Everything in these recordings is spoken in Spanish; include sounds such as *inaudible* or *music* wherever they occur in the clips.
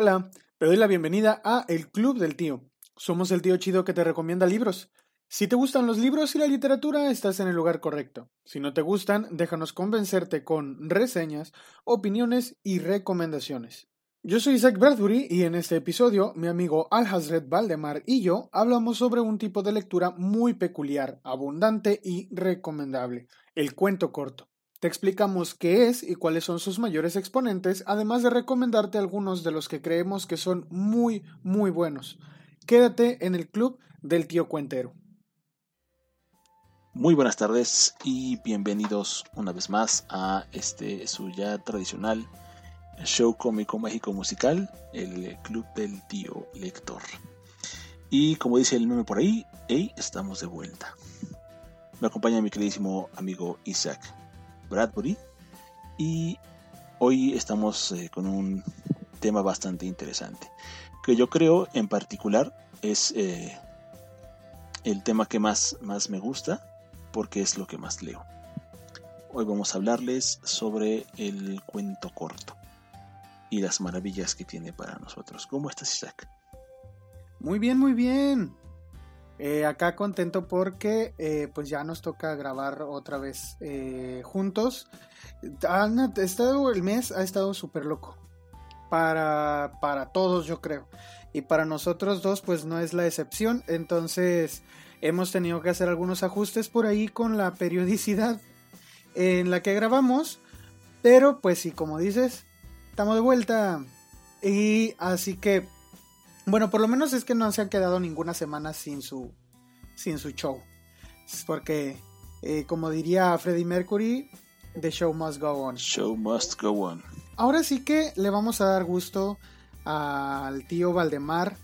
Hola, te doy la bienvenida a El Club del Tío. Somos el tío chido que te recomienda libros. Si te gustan los libros y la literatura, estás en el lugar correcto. Si no te gustan, déjanos convencerte con reseñas, opiniones y recomendaciones. Yo soy Isaac Bradbury y en este episodio mi amigo Al Hazred Valdemar y yo hablamos sobre un tipo de lectura muy peculiar, abundante y recomendable, el cuento corto. Te explicamos qué es y cuáles son sus mayores exponentes, además de recomendarte algunos de los que creemos que son muy, muy buenos. Quédate en el club del tío cuentero. Muy buenas tardes y bienvenidos una vez más a este su ya tradicional show cómico mágico musical, el Club del Tío Lector. Y como dice el meme por ahí, estamos de vuelta. Me acompaña mi queridísimo amigo Isaac. Bradbury y hoy estamos eh, con un tema bastante interesante que yo creo en particular es eh, el tema que más, más me gusta porque es lo que más leo. Hoy vamos a hablarles sobre el cuento corto y las maravillas que tiene para nosotros. ¿Cómo estás, Isaac? Muy bien, muy bien. Eh, acá contento porque eh, pues ya nos toca grabar otra vez eh, juntos. Estado, el mes ha estado súper loco. Para, para todos yo creo. Y para nosotros dos pues no es la excepción. Entonces hemos tenido que hacer algunos ajustes por ahí con la periodicidad en la que grabamos. Pero pues sí, como dices, estamos de vuelta. Y así que bueno, por lo menos es que no se han quedado ninguna semana sin su, sin su show. Porque, eh, como diría Freddie Mercury, The show must go on. Show must go on. Ahora sí que le vamos a dar gusto al tío Valdemar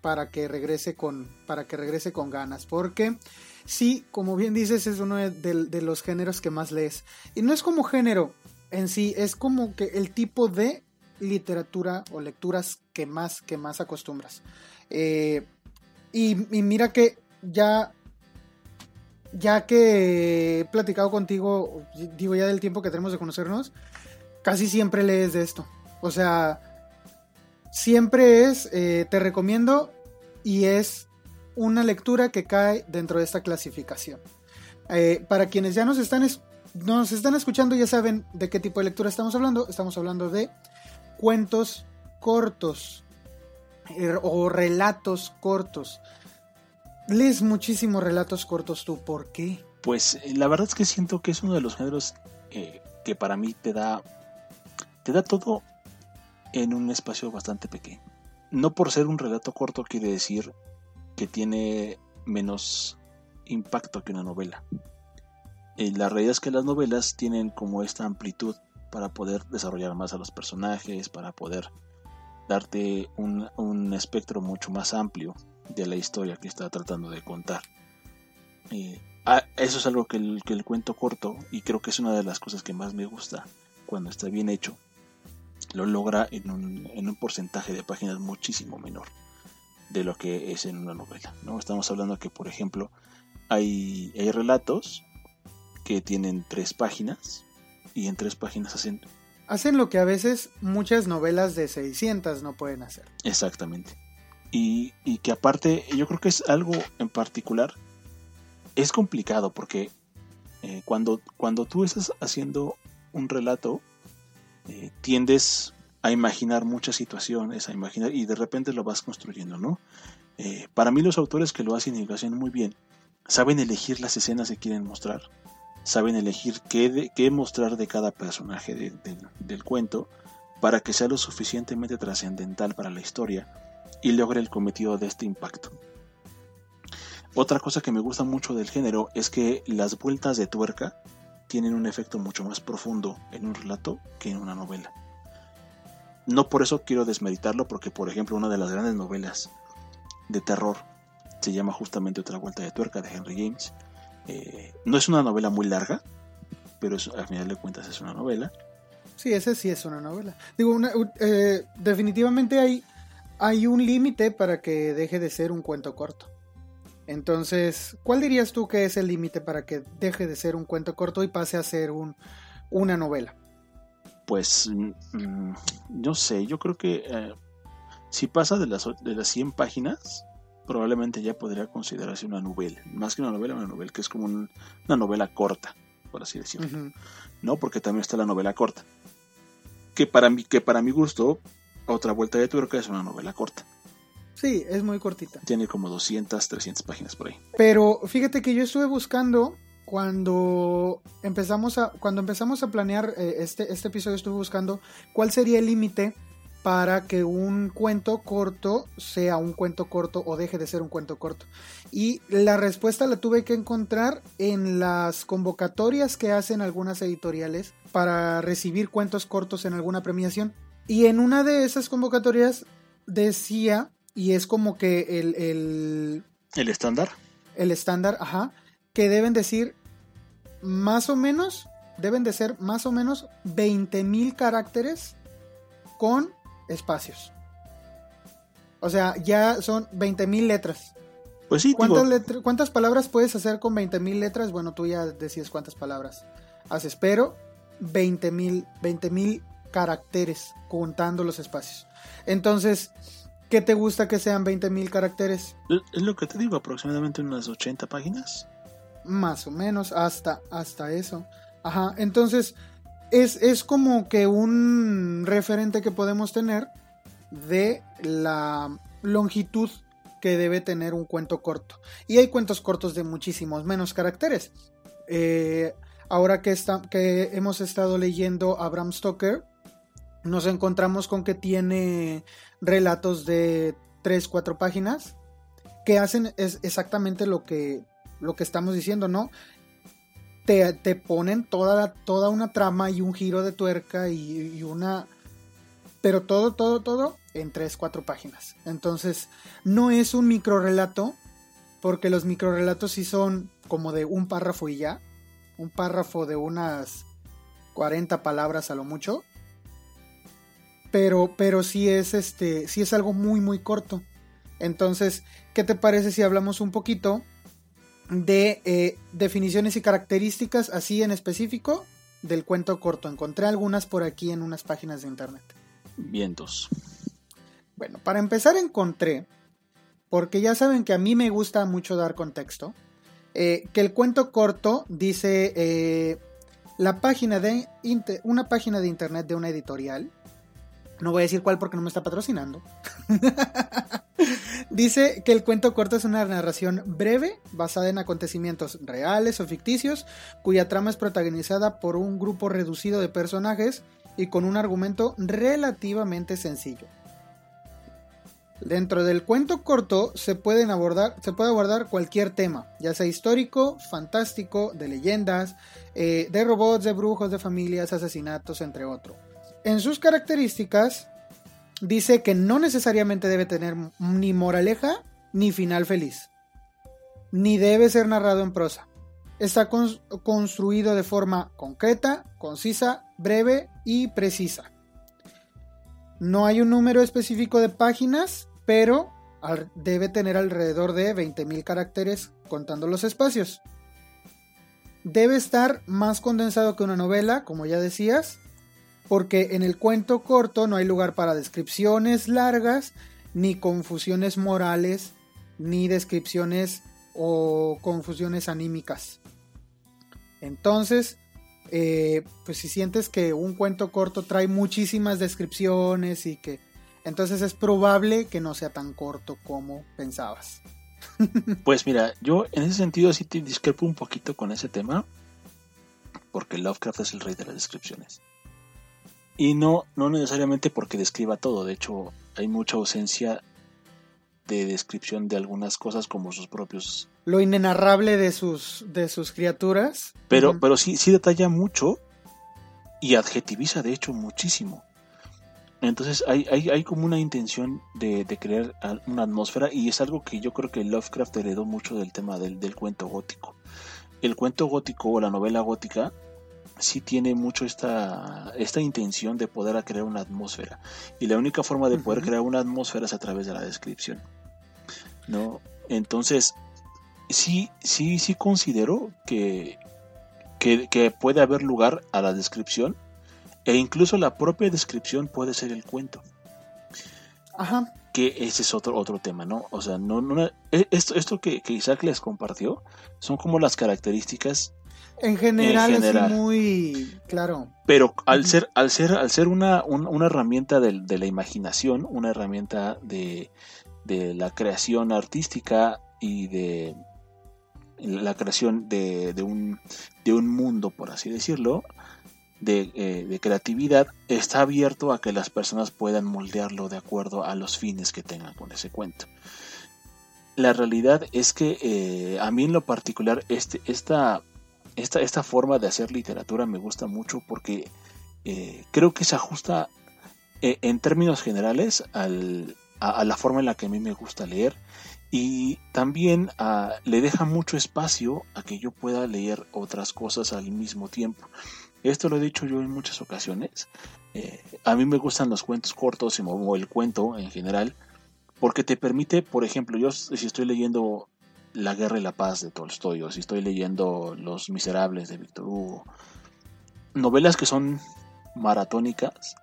para que regrese con, para que regrese con ganas. Porque sí, como bien dices, es uno de, de los géneros que más lees. Y no es como género en sí, es como que el tipo de literatura o lecturas que más, que más acostumbras. Eh, y, mira que ya, ya que he platicado contigo, digo ya del tiempo que tenemos de conocernos, casi siempre lees de esto. O sea, siempre es, eh, te recomiendo y es una lectura que cae dentro de esta clasificación. Eh, para quienes ya nos están, nos están escuchando ya saben de qué tipo de lectura estamos hablando. Estamos hablando de cuentos cortos er, o relatos cortos. Lees muchísimos relatos cortos tú, ¿por qué? Pues eh, la verdad es que siento que es uno de los géneros eh, que para mí te da te da todo en un espacio bastante pequeño. No por ser un relato corto quiere decir que tiene menos impacto que una novela. Eh, la realidad es que las novelas tienen como esta amplitud para poder desarrollar más a los personajes, para poder darte un, espectro mucho más amplio de la historia que está tratando de contar. Eh, ah, eso es algo que el, que el cuento corto, y creo que es una de las cosas que más me gusta cuando está bien hecho, lo logra en un, en un porcentaje de páginas muchísimo menor de lo que es en una novela. ¿no? Estamos hablando que, por ejemplo, hay, hay relatos que tienen tres páginas y en tres páginas hacen... Hacen lo que a veces muchas novelas de 600 no pueden hacer. Exactamente. Y, que aparte, yo creo que es algo en particular, es complicado porque eh, cuando, cuando tú estás haciendo un relato, eh, tiendes a imaginar muchas situaciones, a imaginar, y de repente lo vas construyendo, ¿no? Eh, para mí los autores que lo hacen y lo hacen muy bien, saben elegir las escenas que quieren mostrar saben elegir qué, mostrar de cada personaje del cuento para que sea lo suficientemente trascendental para la historia y logre el cometido de este impacto. Otra cosa que me gusta mucho del género es que las vueltas de tuerca tienen un efecto mucho más profundo en un relato que en una novela. No por eso quiero desmeditarlo, porque por ejemplo una de las grandes novelas de terror se llama justamente Otra Vuelta de Tuerca de Henry James, eh, no es una novela muy larga, pero al final de cuentas es una novela. Sí, ese sí es una novela. Digo, eh, definitivamente hay, hay un límite para que deje de ser un cuento corto. Entonces, ¿cuál dirías tú que es el límite para que deje de ser un cuento corto y pase a ser un, una novela? Pues, mm, no sé, yo creo que eh, Si pasa de las, de las 100 páginas, probablemente ya podría considerarse una novela. Más que una novela, una novela que es como una novela corta, por así decirlo. ¿No? Porque también está la novela corta. Que para, mí, que para mi gusto, otra vuelta de tuerca es una novela corta. Sí, es muy cortita. Tiene como 200, 300 páginas por ahí. Pero fíjate que yo estuve buscando cuando empezamos a cuando empezamos a planear eh, este este episodio estuve buscando cuál sería el límite para que un cuento corto sea un cuento corto o deje de ser un cuento corto. Y la respuesta la tuve que encontrar en las convocatorias que hacen algunas editoriales para recibir cuentos cortos en alguna premiación. Y en una de esas convocatorias decía, y es como que el... ¿El, ¿El estándar? El estándar, ajá, que deben decir más o menos, deben de ser más o menos 20.000 caracteres con espacios. O sea, ya son 20.000 letras. Pues sí, ¿Cuántas, ¿Cuántas palabras puedes hacer con 20.000 letras? Bueno, tú ya decías cuántas palabras haces, pero 20.000 20, caracteres contando los espacios. Entonces, ¿qué te gusta que sean 20.000 caracteres? Es lo que te digo, aproximadamente unas 80 páginas. Más o menos, hasta, hasta eso. Ajá, entonces, es, como que un referente que podemos tener de la longitud que debe tener un cuento corto. Y hay cuentos cortos de muchísimos menos caracteres. Eh, ahora que, está, que hemos estado leyendo a Bram Stoker, nos encontramos con que tiene relatos de 3, 4 páginas que hacen es exactamente lo que, lo que estamos diciendo, ¿no? Te, ponen toda, toda una trama y un giro de tuerca y, una... Pero todo, todo, todo en 3, 4 páginas. Entonces, no es un micro relato, porque los micro relatos sí son como de un párrafo y ya. Un párrafo de unas 40 palabras a lo mucho. Pero, pero sí es este. sí es algo muy, muy corto. Entonces, ¿qué te parece si hablamos un poquito de eh, definiciones y características así en específico del cuento corto. Encontré algunas por aquí en unas páginas de internet. Vientos. Bueno, para empezar encontré, porque ya saben que a mí me gusta mucho dar contexto, eh, que el cuento corto dice eh, la página de una página de internet de una editorial. No voy a decir cuál porque no me está patrocinando. *laughs* Dice que el cuento corto es una narración breve, basada en acontecimientos reales o ficticios, cuya trama es protagonizada por un grupo reducido de personajes y con un argumento relativamente sencillo. Dentro del cuento corto se, pueden abordar, se puede abordar cualquier tema, ya sea histórico, fantástico, de leyendas, eh, de robots, de brujos, de familias, asesinatos, entre otros. En sus características, dice que no necesariamente debe tener ni moraleja ni final feliz, ni debe ser narrado en prosa. Está construido de forma concreta, concisa, breve y precisa. No hay un número específico de páginas, pero debe tener alrededor de 20.000 caracteres contando los espacios. Debe estar más condensado que una novela, como ya decías, porque en el cuento corto no hay lugar para descripciones largas, ni confusiones morales, ni descripciones o confusiones anímicas. Entonces, eh, pues si sientes que un cuento corto trae muchísimas descripciones y que entonces es probable que no sea tan corto como pensabas. *laughs* Pues mira, yo en ese sentido sí te discrepo un poquito con ese tema, porque Lovecraft es el rey de las descripciones. Y no, no necesariamente porque describa todo, de hecho hay mucha ausencia de descripción de algunas cosas como sus propios... Lo inenarrable de sus, de sus criaturas. Pero, pero sí, sí detalla mucho y adjetiviza de hecho muchísimo. Entonces hay, hay, hay como una intención de, de, crear una atmósfera y es algo que yo creo que Lovecraft heredó mucho del tema del, del cuento gótico. El cuento gótico o la novela gótica sí tiene mucho esta, esta intención de poder crear una atmósfera. Y la única forma de poder crear una atmósfera es a través de la descripción. ¿No? Entonces, sí, sí, sí considero que, que, puede haber lugar a la descripción. E incluso la propia descripción puede ser el cuento. Ajá. Que ese es otro, otro tema, ¿no? O sea, no, no e, esto, esto que, Isaac les compartió son como las características en general, es muy claro. Pero al ser, al ser, al ser una, una herramienta de, de, la imaginación, una herramienta de, de, la creación artística y de la creación de, de, un, de un mundo, por así decirlo, eh, de, creatividad está abierto a que las personas puedan moldearlo de acuerdo a los fines que tengan con ese cuento. La realidad es que eh, a mí en lo particular este, esta, esta, esta, forma de hacer literatura me gusta mucho porque eh, creo que se ajusta en términos generales a, la forma en la que a mí me gusta leer y también ah, le deja mucho espacio a que yo pueda leer otras cosas al mismo tiempo. Esto lo he dicho yo en muchas ocasiones. Eh, a mí me gustan los cuentos cortos o el cuento en general, porque te permite, por ejemplo, yo si estoy leyendo La Guerra y la Paz de Tolstoy, o si estoy leyendo Los Miserables de Víctor Hugo, novelas que son maratónicas,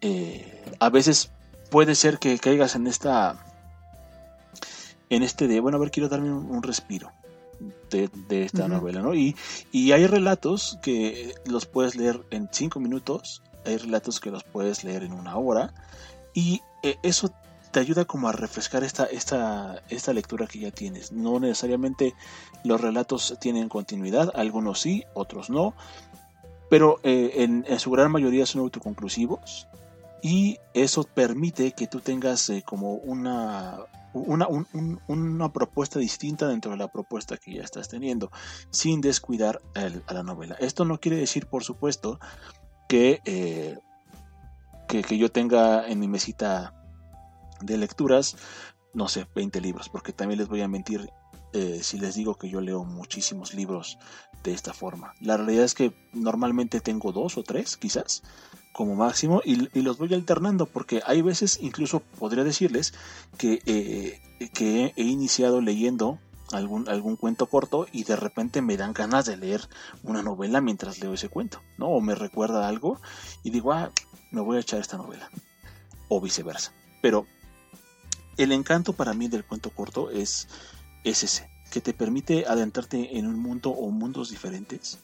eh, a veces puede ser que caigas en esta en este de, bueno, a ver, quiero darme un respiro de, esta novela, ¿no? Y, y hay relatos que los puedes leer en cinco minutos, hay relatos que los puedes leer en una hora, y eh, eso te ayuda como a refrescar esta, esta, esta lectura que ya tienes. No necesariamente los relatos tienen continuidad, algunos sí, otros no, pero eh, en, su gran mayoría son autoconclusivos y eso permite que tú tengas eh, como una, una, una, propuesta distinta dentro de la propuesta que ya estás teniendo, sin descuidar a la novela. Esto no quiere decir, por supuesto, que, eh, que, yo tenga en mi mesita de lecturas, no sé, 20 libros, porque también les voy a mentir eh, si les digo que yo leo muchísimos libros de esta forma. La realidad es que normalmente tengo dos o tres, quizás, como máximo y, los voy alternando porque hay veces incluso podría decirles que, eh, que he iniciado leyendo algún, algún cuento corto y de repente me dan ganas de leer una novela mientras leo ese cuento, ¿no? O me recuerda algo y digo, ah, me voy a echar esta novela. O viceversa. Pero el encanto para mí del cuento corto es, es ese, que te permite adentrarte en un mundo o mundos diferentes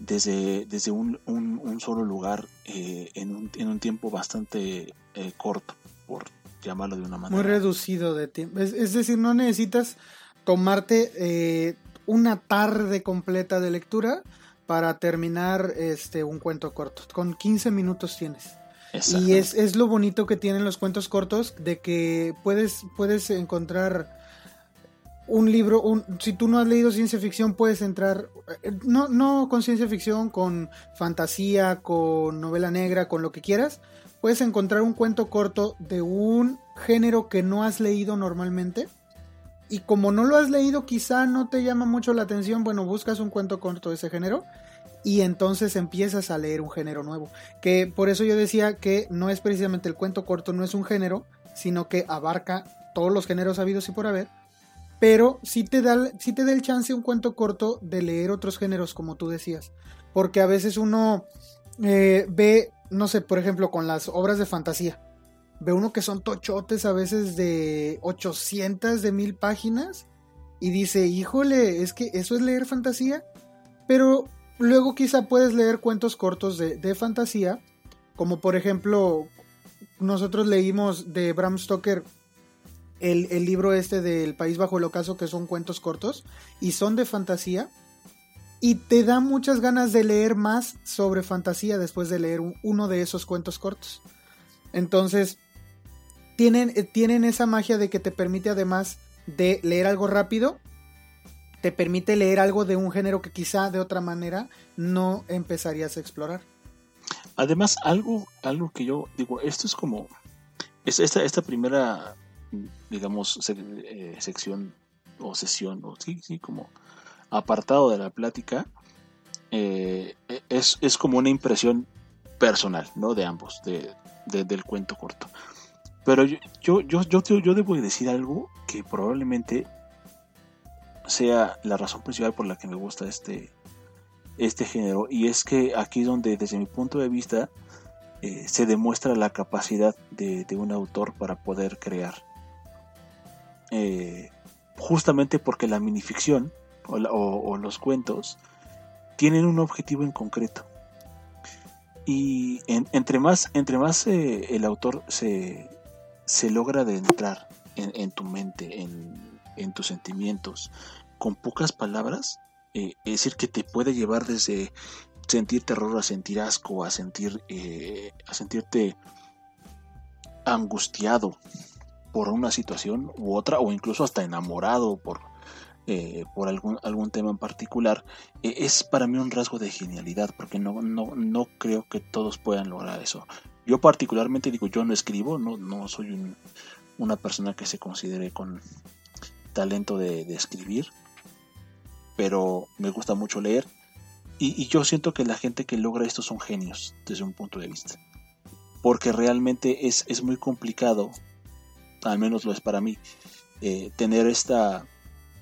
desde, desde un, un, solo lugar eh, en, un, en, un, tiempo bastante eh, corto, por llamarlo de una manera. Muy reducido de tiempo. Es, decir, no necesitas tomarte eh, una tarde completa de lectura para terminar este un cuento corto. Con 15 minutos tienes. Y es, es, lo bonito que tienen los cuentos cortos, de que puedes, puedes encontrar un libro, un, si tú no has leído ciencia ficción, puedes entrar, eh, no, no con ciencia ficción, con fantasía, con novela negra, con lo que quieras, puedes encontrar un cuento corto de un género que no has leído normalmente. Y como no lo has leído, quizá no te llama mucho la atención, bueno, buscas un cuento corto de ese género y entonces empiezas a leer un género nuevo. Que por eso yo decía que no es precisamente el cuento corto, no es un género, sino que abarca todos los géneros habidos y por haber pero sí te, da, te da el chance un cuento corto de leer otros géneros, como tú decías. Porque a veces uno eh, ve, no sé, por ejemplo, con las obras de fantasía. Ve uno que son tochotes a veces de 800, de mil páginas. Y dice, híjole, es que eso es leer fantasía. Pero luego quizá puedes leer cuentos cortos de, de fantasía. Como por ejemplo, nosotros leímos de Bram Stoker el, libro este del País Bajo el Ocaso, que son cuentos cortos y son de fantasía. Y te da muchas ganas de leer más sobre fantasía después de leer uno de esos cuentos cortos. Entonces, tienen, eh, tienen esa magia de que te permite además de leer algo rápido, te permite leer algo de un género que quizá de otra manera no empezarías a explorar. Además, algo, algo que yo digo, esto es como, esta, esta primera digamos, eh, sección o sesión, o sí, sí, como apartado de la plática, eh, es, es, como una impresión personal, ¿no? De ambos, de, del cuento corto. Pero yo, yo, yo, yo, yo debo decir algo que probablemente sea la razón principal por la que me gusta este, este género. Y es que aquí donde desde mi punto de vista eh, se demuestra la capacidad de, un autor para poder crear. Eh, justamente porque la minificción o, los cuentos tienen un objetivo en concreto. Y entre más, entre más eh, el autor se, se logra adentrar en, en tu mente, en, en, tus sentimientos, con pocas palabras, es decir, que te puede llevar desde sentir terror, a sentir asco, a sentir eh, a sentirte angustiado por una situación u otra, o incluso hasta enamorado por, eh, por algún, algún tema en particular, eh, es para mí un rasgo de genialidad, porque no, no, no creo que todos puedan lograr eso. Yo particularmente digo, yo no escribo, no, no soy una persona que se considere con talento de escribir, pero me gusta mucho leer y, yo siento que la gente que logra esto son genios desde un punto de vista. Porque realmente es, es muy complicado, al menos lo es para mí, eh, tener esta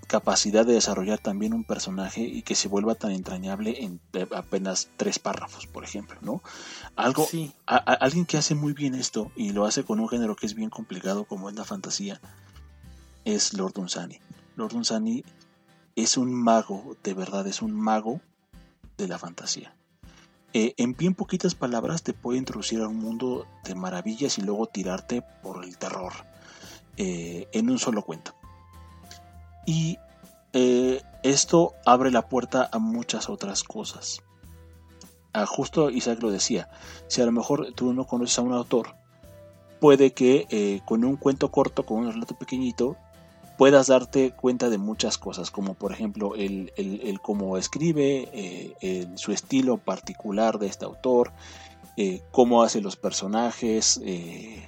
capacidad de desarrollar también un personaje y que se vuelva tan entrañable en apenas tres párrafos, por ejemplo, ¿no? Algo, sí. alguien que hace muy bien esto y lo hace con un género que es bien complicado como es la fantasía, es Lord Unsani. Lord Unsani es un mago, de verdad, es un mago de la fantasía. Eh, en bien poquitas palabras te puede introducir a un mundo de maravillas y luego tirarte por el terror eh, en un solo cuento. Y eh, esto abre la puerta a muchas otras cosas. Ah, justo Isaac lo decía, si a lo mejor tú no conoces a un autor, puede que con un cuento corto, con un relato pequeñito, puedas darte cuenta de muchas cosas, como por ejemplo el, cómo escribe, eh, su estilo particular de este autor, eh, cómo hace los personajes, eh,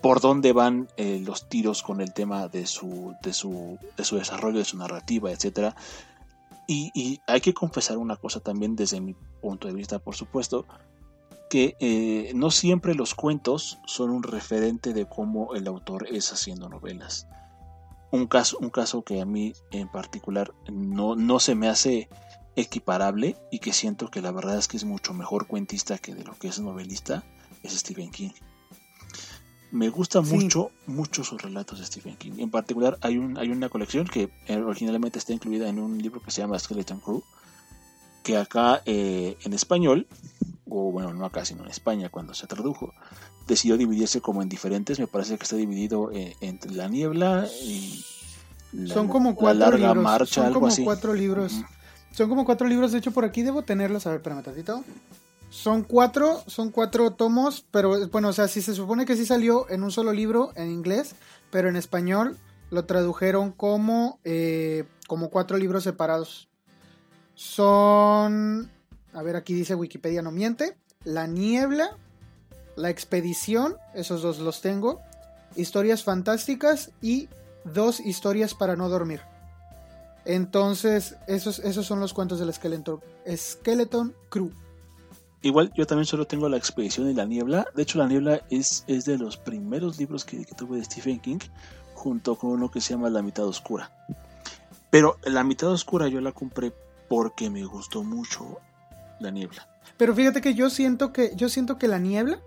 por dónde van los tiros con el tema de su, de su, de su desarrollo, de su narrativa, etc. Y, hay que confesar una cosa también desde mi punto de vista, por supuesto, que no siempre los cuentos son un referente de cómo el autor es haciendo novelas un caso, un caso que a mí en particular no, no se me hace equiparable y que siento que la verdad es que es mucho mejor cuentista que de lo que es novelista es Stephen King. Me gusta mucho, mucho sus relatos de Stephen King. En particular hay, un, hay una colección que eh, originalmente está incluida en un libro que se llama Skeleton Crew, que acá eh, en español, o bueno, no acá, sino en España cuando se tradujo, decidió dividirse como en diferentes. Me parece que está dividido eh, entre la niebla y la, son como cuatro larga libros. marcha, son como cuatro libros. Son como cuatro libros. De hecho, por aquí debo tenerlos. A ver, espérame tantito. Son cuatro, son cuatro tomos, pero bueno, o sea, sí se supone que sí salió en un solo libro en inglés, pero en español lo tradujeron como, eh, como cuatro libros separados. Son, a ver, aquí dice Wikipedia, no miente. La niebla, la expedición, esos dos los tengo. Historias fantásticas y dos historias para no dormir. Entonces, esos, esos son los cuentos del Skeleton, Skeleton Crew. Igual yo también solo tengo La Expedición y La Niebla. De hecho, La Niebla es, es de los primeros libros que, que, tuve de Stephen King, junto con uno que se llama La Mitad Oscura. Pero La Mitad Oscura yo la compré porque me gustó mucho La Niebla. Pero fíjate que yo siento que, yo siento que La Niebla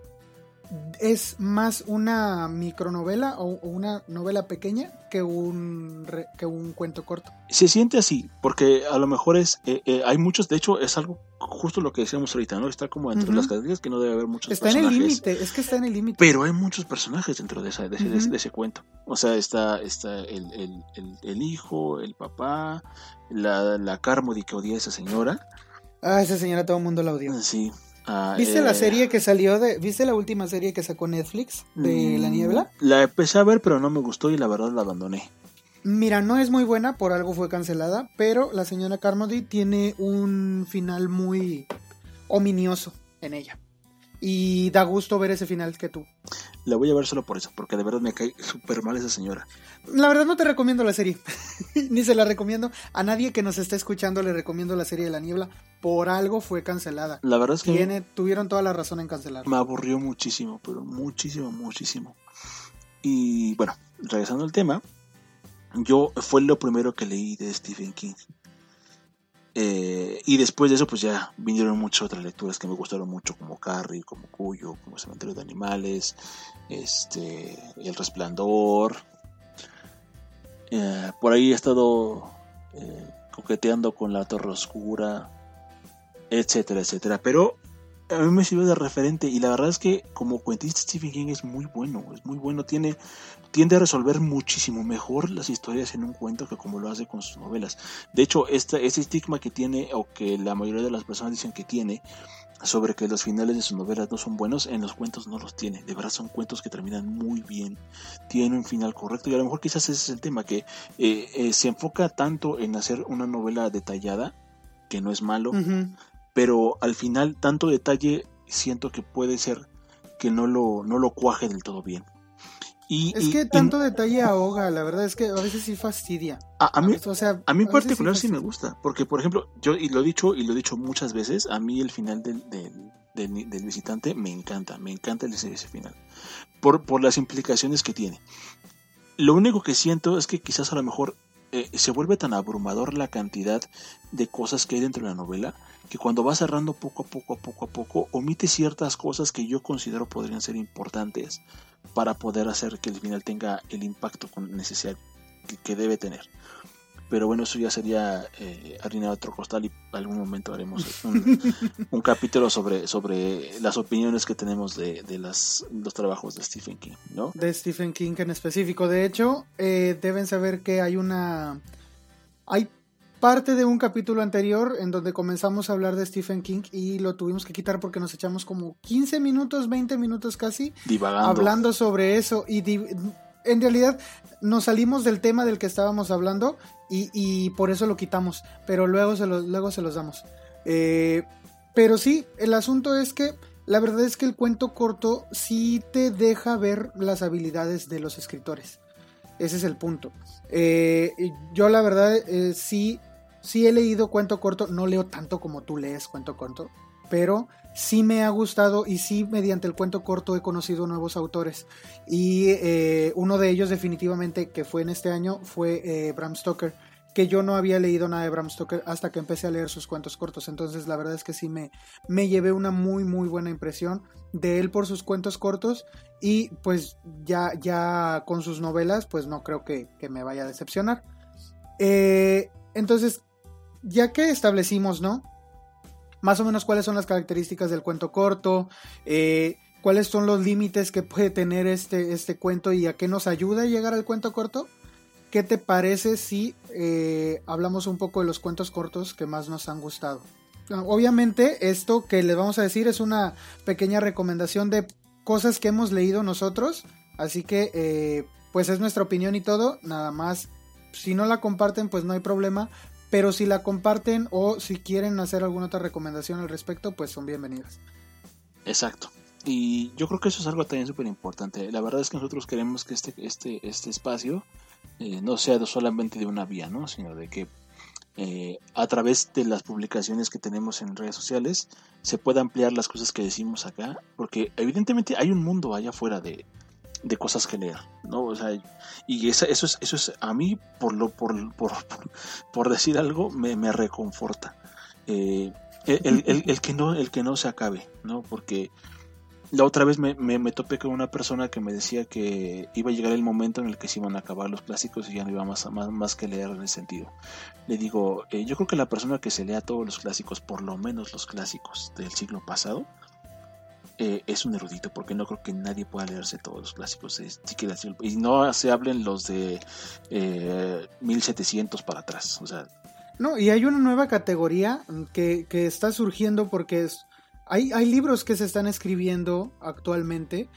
es más una micronovela o una novela pequeña que un, que un cuento corto. Se siente así, porque a lo mejor es, eh, eh, hay muchos, de hecho es algo justo lo que decíamos ahorita, ¿no? Está como entre las categorías que no debe haber muchos está personajes. Está en el límite, es que está en el límite. Pero hay muchos personajes dentro de, esa, de, ese cuento. O sea, está, está el, el, el, hijo, el papá, la, la Carmody que odia a esa señora. Ah, esa señora todo el mundo la odia. Sí, Ah, ¿Viste la eh, serie que salió de... ¿Viste la última serie que sacó Netflix de La mm, Niebla? La empecé a ver, pero no me gustó y la verdad la abandoné. Mira, no es muy buena, por algo fue cancelada, pero la señora Carmody tiene un final muy ominioso en ella. Y da gusto ver ese final que tú. La voy a ver solo por eso, porque de verdad me cae súper mal esa señora. La verdad no te recomiendo la serie, *laughs* ni se la recomiendo. A nadie que nos esté escuchando le recomiendo la serie de La Niebla. Por algo fue cancelada. La verdad es que... tuvieron toda la razón en cancelarla. Me aburrió muchísimo, pero muchísimo, muchísimo. Y bueno, regresando al tema, yo fue lo primero que leí de Stephen King. Eh, y después de eso, pues ya vinieron muchas otras lecturas que me gustaron mucho, como Carrie, como Cuyo, como Cementerio de Animales, este, El Resplandor. Eh, por ahí he estado eh, coqueteando con La Torre Oscura, etcétera, etcétera. Pero a mí me sirve de referente y la verdad es que como cuentista Stephen King es muy bueno, es muy bueno, tiene tiende a resolver muchísimo mejor las historias en un cuento que como lo hace con sus novelas. De hecho, este, ese estigma que tiene o que la mayoría de las personas dicen que tiene sobre que los finales de sus novelas no son buenos, en los cuentos no los tiene. De verdad son cuentos que terminan muy bien, tienen un final correcto y a lo mejor quizás ese es el tema que eh, eh, se enfoca tanto en hacer una novela detallada, que no es malo, pero al final tanto detalle siento que puede ser que no lo, no lo cuaje del todo bien. Y, es que tanto detalle ahoga, la verdad es que a veces sí fastidia. A, mí, o sea, a mí en particular sí, me gusta, porque por ejemplo, yo y lo he dicho y lo he dicho muchas veces, a mí el final del, del, visitante me encanta, me encanta ese, ese final, por, por las implicaciones que tiene. Lo único que siento es que quizás a lo mejor eh, se vuelve tan abrumador la cantidad de cosas que hay dentro de la novela que cuando va cerrando poco a poco a poco a poco omite ciertas cosas que yo considero podrían ser importantes para poder hacer que el final tenga el impacto necesario que, debe tener. Pero bueno, eso ya sería eh, harina de otro costal y algún momento haremos *laughs* un, capítulo sobre, sobre las opiniones que tenemos de, de las, los trabajos de Stephen King, ¿no? De Stephen King en específico. De hecho, eh, deben saber que hay una... Hay parte de un capítulo anterior en donde comenzamos a hablar de Stephen King y lo tuvimos que quitar porque nos echamos como 15 minutos, 20 minutos casi hablando sobre eso y en realidad nos salimos del tema del que estábamos hablando y, por eso lo quitamos, pero luego se, luego se los damos. Eh, pero sí, el asunto es que la verdad es que el cuento corto sí te deja ver las habilidades de los escritores. Ese es el punto. Eh, yo la verdad eh, sí sí he leído cuento corto, no leo tanto como tú lees cuento corto, pero sí me ha gustado y sí mediante el cuento corto he conocido nuevos autores. Y eh, uno de ellos definitivamente que fue en este año fue eh, Bram Stoker, que yo no había leído nada de Bram Stoker hasta que empecé a leer sus cuentos cortos. Entonces la verdad es que sí me, me llevé una muy muy buena impresión de él por sus cuentos cortos y pues ya, ya con sus novelas pues no creo que, me vaya a decepcionar. Eh, entonces ya que establecimos, ¿no? Más o menos cuáles son las características del cuento corto, eh, cuáles son los límites que puede tener este, este cuento y a qué nos ayuda a llegar al cuento corto. ¿Qué te parece si eh, hablamos un poco de los cuentos cortos que más nos han gustado? Obviamente esto que les vamos a decir es una pequeña recomendación de cosas que hemos leído nosotros, así que eh, pues es nuestra opinión y todo, nada más si no la comparten pues no hay problema, pero si la comparten o si quieren hacer alguna otra recomendación al respecto, pues son bienvenidas. Exacto. Y yo creo que eso es algo también súper importante. La verdad es que nosotros queremos que este, este, este espacio eh, no sea solamente de una vía, ¿no? Sino de que eh, a través de las publicaciones que tenemos en redes sociales se pueda ampliar las cosas que decimos acá. Porque evidentemente hay un mundo allá afuera de, de cosas que leer, ¿no? O sea, y eso, es, eso es a mí, por, lo, por, por, decir algo, me, me reconforta. Eh, el, que no, el que no se acabe, ¿no? Porque la otra vez me, me, topé con una persona que me decía que iba a llegar el momento en el que se iban a acabar los clásicos y ya no iba más, más, más que leer en ese sentido. Le digo, eh, yo creo que la persona que se lea todos los clásicos, por lo menos los clásicos del siglo pasado, eh, es un erudito, porque no creo que nadie pueda leerse todos los clásicos. y no se hablen los de 1700 eh, para atrás. O sea, no, y hay una nueva categoría que, está surgiendo porque es, hay, hay libros que se están escribiendo actualmente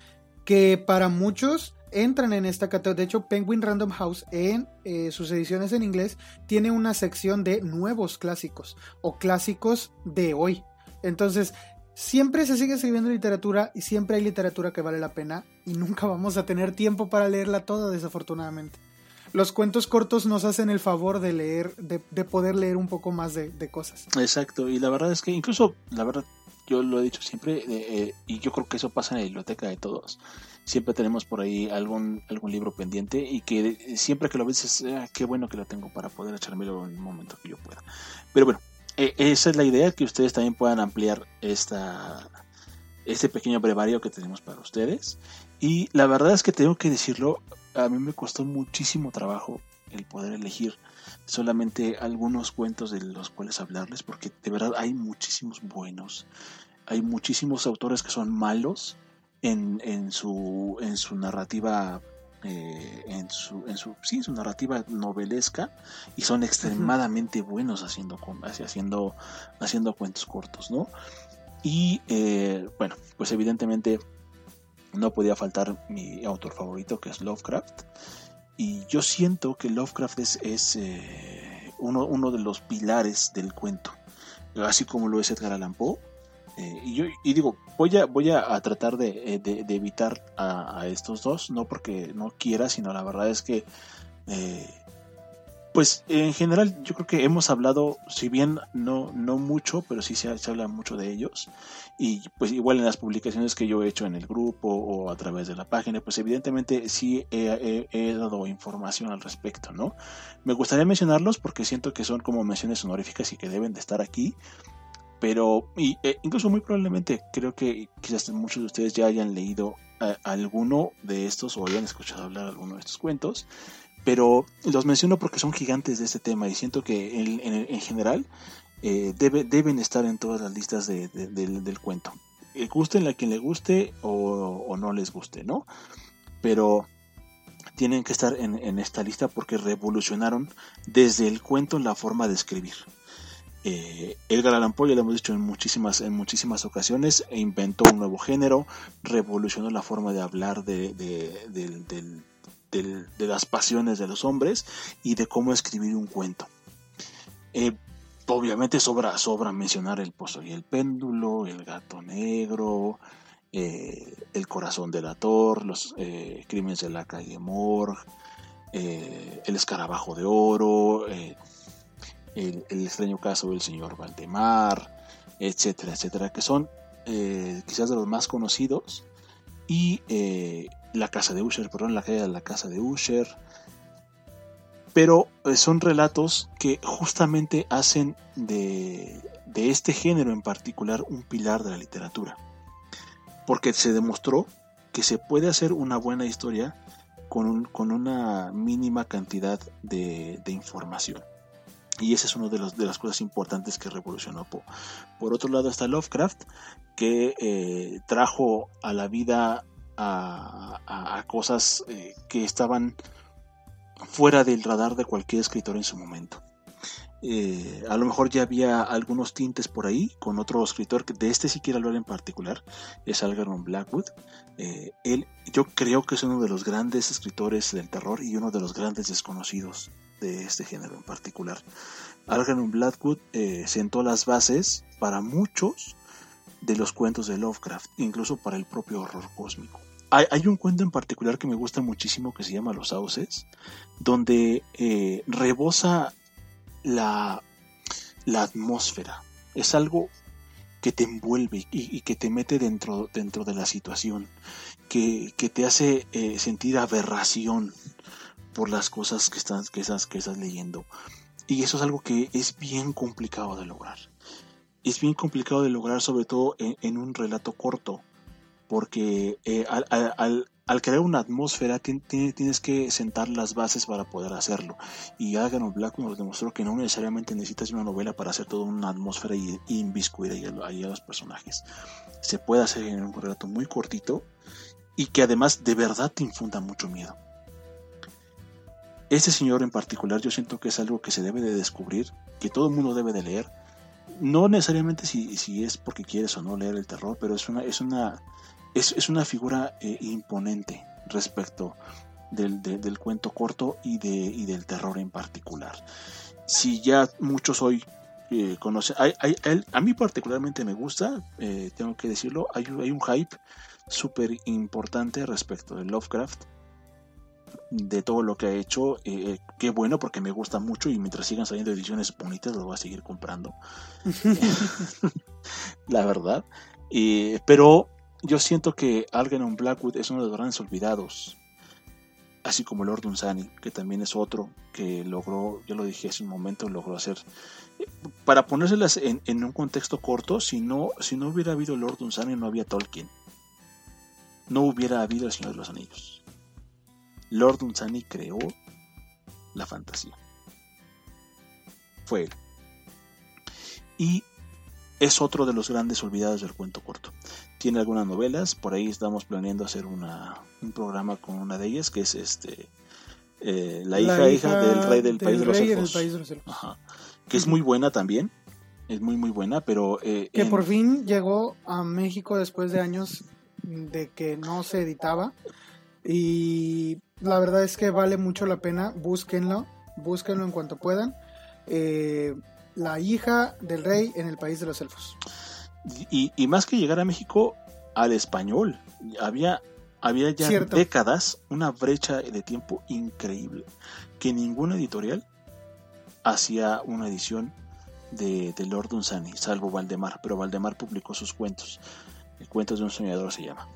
que para muchos entran en esta categoría. De hecho, Penguin Random House en eh, sus ediciones en inglés tiene una sección de nuevos clásicos o clásicos de hoy. Entonces, Siempre se sigue escribiendo literatura y siempre hay literatura que vale la pena y nunca vamos a tener tiempo para leerla toda, desafortunadamente. Los cuentos cortos nos hacen el favor de leer, de, poder leer un poco más de, cosas. Exacto, y la verdad es que incluso, la verdad, yo lo he dicho siempre, eh, eh, y yo creo que eso pasa en la biblioteca de todos. Siempre tenemos por ahí algún, algún libro pendiente y que siempre que lo ves es, ah, qué bueno que lo tengo para poder echármelo en un momento que yo pueda. Pero bueno, esa es la idea, que ustedes también puedan ampliar esta, este pequeño brevario que tenemos para ustedes. Y la verdad es que tengo que decirlo, a mí me costó muchísimo trabajo el poder elegir solamente algunos cuentos de los cuales hablarles, porque de verdad hay muchísimos buenos. Hay muchísimos autores que son malos en, en, su, en su narrativa eh, en su, en su, sí, su narrativa novelesca y son extremadamente buenos haciendo, haciendo, haciendo cuentos cortos, ¿no? Y eh, bueno, pues evidentemente no podía faltar mi autor favorito que es Lovecraft. Y yo siento que Lovecraft es, es eh, uno, uno de los pilares del cuento, así como lo es Edgar Allan Poe eh, y, yo, y digo, voy a, voy a, tratar de, eh, evitar a, estos dos, no porque no quiera, sino la verdad es que, eh, pues en general yo creo que hemos hablado, si bien no, no mucho, pero sí se, habla mucho de ellos. Y pues igual en las publicaciones que yo he hecho en el grupo o a través de la página, pues evidentemente sí he, he dado información al respecto, ¿no? Me gustaría mencionarlos porque siento que son como menciones honoríficas y que deben de estar aquí pero y, e, incluso muy probablemente creo que quizás muchos de ustedes ya hayan leído eh, alguno de estos o hayan escuchado hablar alguno de estos cuentos, pero los menciono porque son gigantes de este tema y siento que en, general eh, debe, deben estar en todas las listas del, cuento. Eh, gusten a quien le guste o, no les guste, ¿no? Pero tienen que estar en, en esta lista porque revolucionaron desde el cuento la forma de escribir. Eh, Edgar lo hemos dicho en muchísimas, en muchísimas ocasiones, inventó un nuevo género, revolucionó la forma de hablar de, las pasiones de los hombres y de cómo escribir un cuento. Eh, obviamente sobra, sobra mencionar el pozo y el péndulo, el gato negro, eh, el corazón delator, los crímenes de la calle Morgue, el escarabajo de oro, el, extraño caso del señor Valdemar, etcétera, etcétera, que son eh, quizás de los más conocidos. Y eh, la casa de Usher, perdón, la caída de la casa de Usher. Pero eh, son relatos que justamente hacen de, de este género en particular un pilar de la literatura. Porque se demostró que se puede hacer una buena historia con, con una mínima cantidad de, de información. Y esa es una de, de las cosas importantes que revolucionó Poe. Por otro lado está Lovecraft, que eh, trajo a la vida a, cosas eh, que estaban fuera del radar de cualquier escritor en su momento. Eh, a lo mejor ya había algunos tintes por ahí con otro escritor que de este sí quiero hablar en particular, es Algernon Blackwood. él, yo creo que es uno de los grandes escritores del terror y uno de los grandes desconocidos de este género en particular. Algernon Blackwood eh, sentó las bases para muchos de los cuentos de Lovecraft, incluso para el propio horror cósmico. Hay, un cuento en particular que me gusta muchísimo que se llama Los Sauces, donde eh, rebosa la, la atmósfera. Es algo que te envuelve y, que te mete dentro, dentro de la situación, que, te hace eh, sentir aberración, por las cosas que estás, que estás, que estás leyendo. Y eso es algo que es bien complicado de lograr. Es bien complicado de lograr sobre todo en, un relato corto, porque eh, al, crear una atmósfera tienes que sentar las bases para poder hacerlo. Y Agan Black nos demostró que no necesariamente necesitas una novela para hacer toda una atmósfera y, inviscuir ahí a los personajes. Se puede hacer en un relato muy cortito y que además de verdad te infunda mucho miedo. Este señor en particular yo siento que es algo que se debe de descubrir, que todo el mundo debe de leer. No necesariamente si, si es porque quieres o no leer el terror, pero es una, es una, es, una figura eh, imponente respecto del, del, cuento corto y, de, y del terror en particular. Si ya muchos hoy eh, conocen, a mí particularmente me gusta, eh, tengo que decirlo, hay, hay un hype súper importante respecto de Lovecraft de todo lo que ha hecho. Eh, eh, qué bueno porque me gusta mucho y mientras sigan saliendo ediciones bonitas lo voy a seguir comprando. *laughs* *laughs* la verdad. pero yo siento que Algernon Blackwood es uno de los grandes olvidados. así como Lord Dunsany, que también es otro que logró, yo lo dije hace un momento, logró hacer, eh, para ponérselas en, un contexto corto, si no, si no hubiera habido Lord Dunsany no había Tolkien, no hubiera habido El Señor de los Anillos. Lord Dunsany creó la fantasía. Fue él. Y es otro de los grandes olvidados del cuento corto. Tiene algunas novelas, por ahí estamos planeando hacer una, un programa con una de ellas, que es este eh, la, hija, hija, del rey del, país, de los elfos. Que es muy buena también, es muy muy buena, pero... Eh, que por fin llegó a México después de años de que no se editaba y la verdad es que vale mucho la pena, búsquenlo, búsquenlo en cuanto puedan. Eh, la hija del rey en el país de los elfos. Y, más que llegar a México, al español. Había, había ya décadas una brecha de tiempo increíble. Que ninguna editorial hacía una edición de, de Lord Dunsany, salvo Valdemar. Pero Valdemar publicó sus cuentos. El Cuentos de un soñador se llama.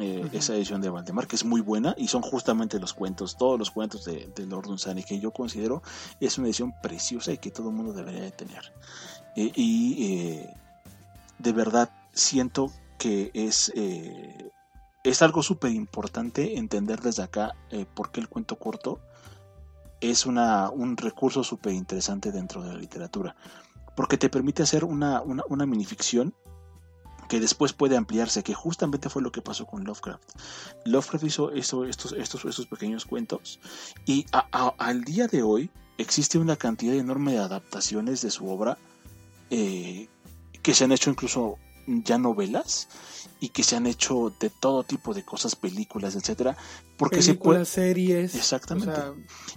Eh, esa edición de Valdemar, que es muy buena y son justamente los cuentos, todos los cuentos de, de Lord Dunsany, que yo considero es una edición preciosa y que todo el mundo debería de tener. Eh, y eh, de verdad siento que es, es algo súper importante entender desde acá por qué el cuento corto es una, un recurso súper interesante dentro de la literatura, porque te permite hacer una, una, una minificción que después puede ampliarse, que justamente fue lo que pasó con Lovecraft. Lovecraft hizo estos, estos, estos pequeños cuentos y al día de hoy existe una cantidad enorme de adaptaciones de su obra eh, que se han hecho incluso ya novelas y que se han hecho de todo tipo de cosas, películas, etcétera, porque se puede series, exactamente.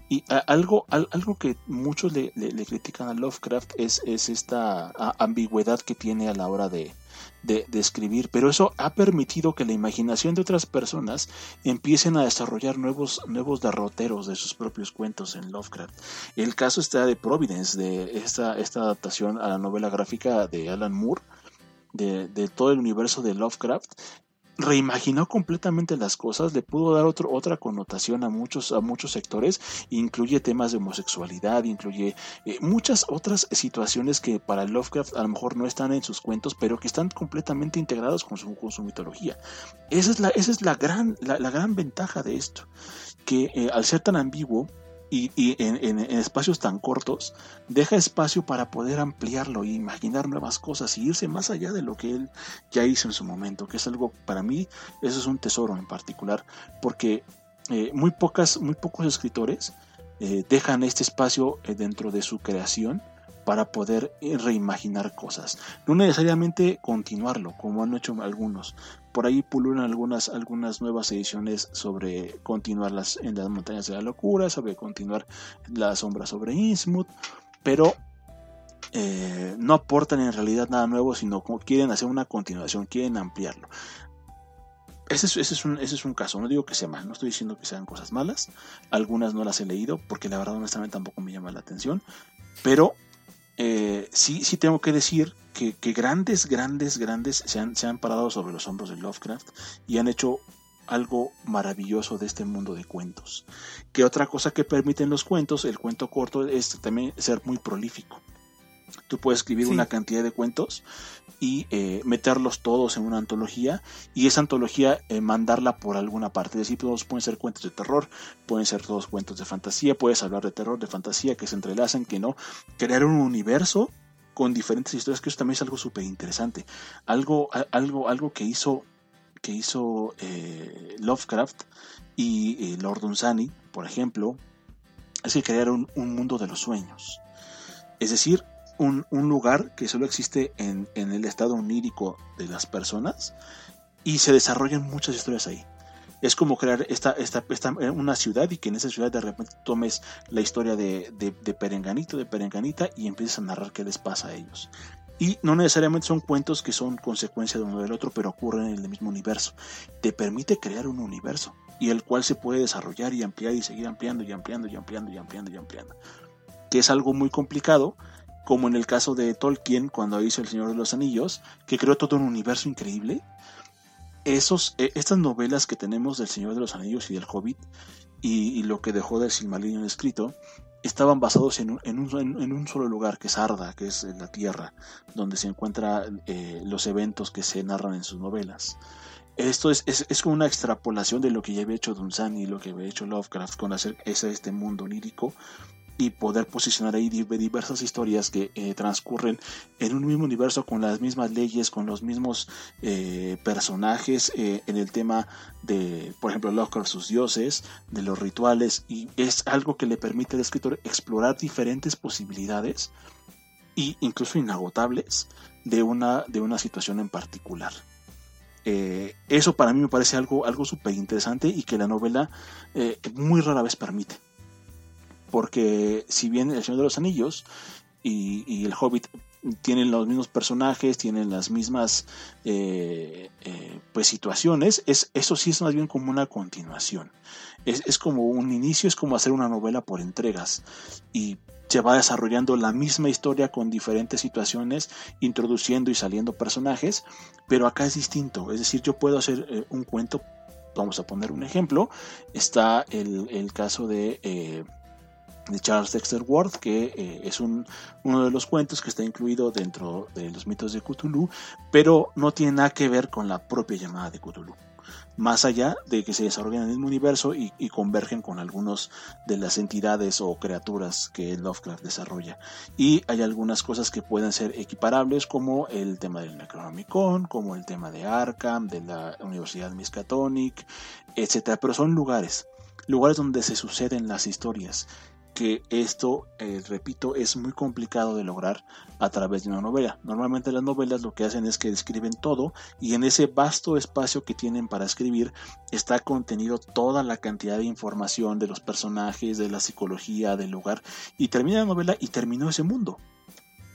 Y algo algo que muchos le, le, critican a Lovecraft es es esta ambigüedad que tiene a la hora de de, escribir, pero eso ha permitido que la imaginación de otras personas empiecen a desarrollar nuevos, nuevos derroteros de sus propios cuentos en Lovecraft. El caso está de Providence, de esta, esta adaptación a la novela gráfica de Alan Moore, de, de, todo el universo de Lovecraft, reimaginó completamente las cosas, le pudo dar otro, otra connotación a muchos, a muchos sectores, incluye temas de homosexualidad, incluye eh, muchas otras situaciones que para Lovecraft a lo mejor no están en sus cuentos, pero que están completamente integrados con su, con su mitología. Esa es la, esa es la gran, la, gran ventaja de esto, que eh, al ser tan ambiguo, y, en, espacios tan cortos, deja espacio para poder ampliarlo e imaginar nuevas cosas y irse más allá de lo que él ya hizo en su momento, que es algo para mí, eso es un tesoro en particular, porque eh, muy, pocas, muy pocos escritores eh, dejan este espacio eh, dentro de su creación para poder reimaginar cosas. No necesariamente continuarlo, como han hecho algunos, por ahí pululan algunas, algunas nuevas ediciones sobre continuarlas en las montañas de la locura, sobre continuar la sombra sobre Innsmouth, pero eh, no aportan en realidad nada nuevo, sino quieren hacer una continuación, quieren ampliarlo. Ese es, ese, es un, ese es, un, caso, no digo que sea mal, no estoy diciendo que sean cosas malas, algunas no las he leído porque la verdad honestamente tampoco me llama la atención, pero eh, sí, sí tengo que decir que, grandes, grandes, grandes se han, se han parado sobre los hombros de Lovecraft y han hecho algo maravilloso de este mundo de cuentos. Que otra cosa que permiten los cuentos, el cuento corto, es también ser muy prolífico. Tú puedes escribir una cantidad de cuentos y eh, meterlos todos en una antología y esa antología eh, mandarla por alguna parte. Es decir, todos pueden ser cuentos de terror, pueden ser todos cuentos de fantasía, puedes hablar de terror, de fantasía, que se entrelazan, que no. Crear un universo con diferentes historias, que eso también es algo súper interesante. Algo, algo, algo que hizo, que hizo eh, Lovecraft y Lord Dunsany, por ejemplo, es que crearon un mundo de los sueños. Es decir, un, lugar que solo existe en, el estado onírico de las personas y se desarrollan muchas historias ahí. Es como crear esta, esta, esta, una ciudad y que en esa ciudad de repente tomes la historia de, de, Perenganito, de Perenganita y empieces a narrar qué les pasa a ellos. Y no necesariamente son cuentos que son consecuencia de uno del otro, pero ocurren en el mismo universo. Te permite crear un universo y el cual se puede desarrollar y ampliar y seguir ampliando y ampliando y ampliando y ampliando y ampliando. Que es algo muy complicado como en el caso de Tolkien cuando hizo El Señor de los Anillos, que creó todo un universo increíble. Esos, eh, estas novelas que tenemos del Señor de los Anillos y del Hobbit y, lo que dejó del Silmarillion escrito, estaban basados en un, solo lugar, que es Arda, que es la Tierra, donde se encuentran eh, los eventos que se narran en sus novelas. Esto es, es, es, como una extrapolación de lo que ya había hecho Dunsany y lo que había hecho Lovecraft con hacer este mundo onírico y poder posicionar ahí diversas historias que eh, transcurren en un mismo universo con las mismas leyes, con los mismos eh, personajes eh, en el tema de, por ejemplo, Lovecraft, sus dioses, de los rituales, y es algo que le permite al escritor explorar diferentes posibilidades e incluso inagotables de una, de una situación en particular. eso para mí me parece algo, algo súper interesante y que la novela muy rara vez permite porque si bien El Señor de los Anillos y, El Hobbit tienen los mismos personajes, tienen las mismas eh, eh, pues situaciones, es, eso sí es más bien como una continuación. Es, como un inicio, es como hacer una novela por entregas. Y se va desarrollando la misma historia con diferentes situaciones, introduciendo y saliendo personajes, pero acá es distinto, es decir, yo puedo hacer eh, un cuento, vamos a poner un ejemplo, está el, caso de de Charles Dexter Ward, que eh, es un, uno de los cuentos que está incluido dentro de los mitos de Cthulhu, pero no tiene nada que ver con la propia llamada de Cthulhu. Más allá de que se desarrollan en el mismo universo y, convergen con algunas de las entidades o criaturas que Lovecraft desarrolla. Y hay algunas cosas que pueden ser equiparables, como el tema del Necronomicon, como el tema de Arkham, de la Universidad Miskatonic, etc. Pero son lugares, lugares donde se suceden las historias que esto, eh, repito, es muy complicado de lograr a través de una novela. Normalmente las novelas lo que hacen es que describen todo y en ese vasto espacio que tienen para escribir está contenido toda la cantidad de información de los personajes, de la psicología, del lugar y termina la novela y terminó ese mundo.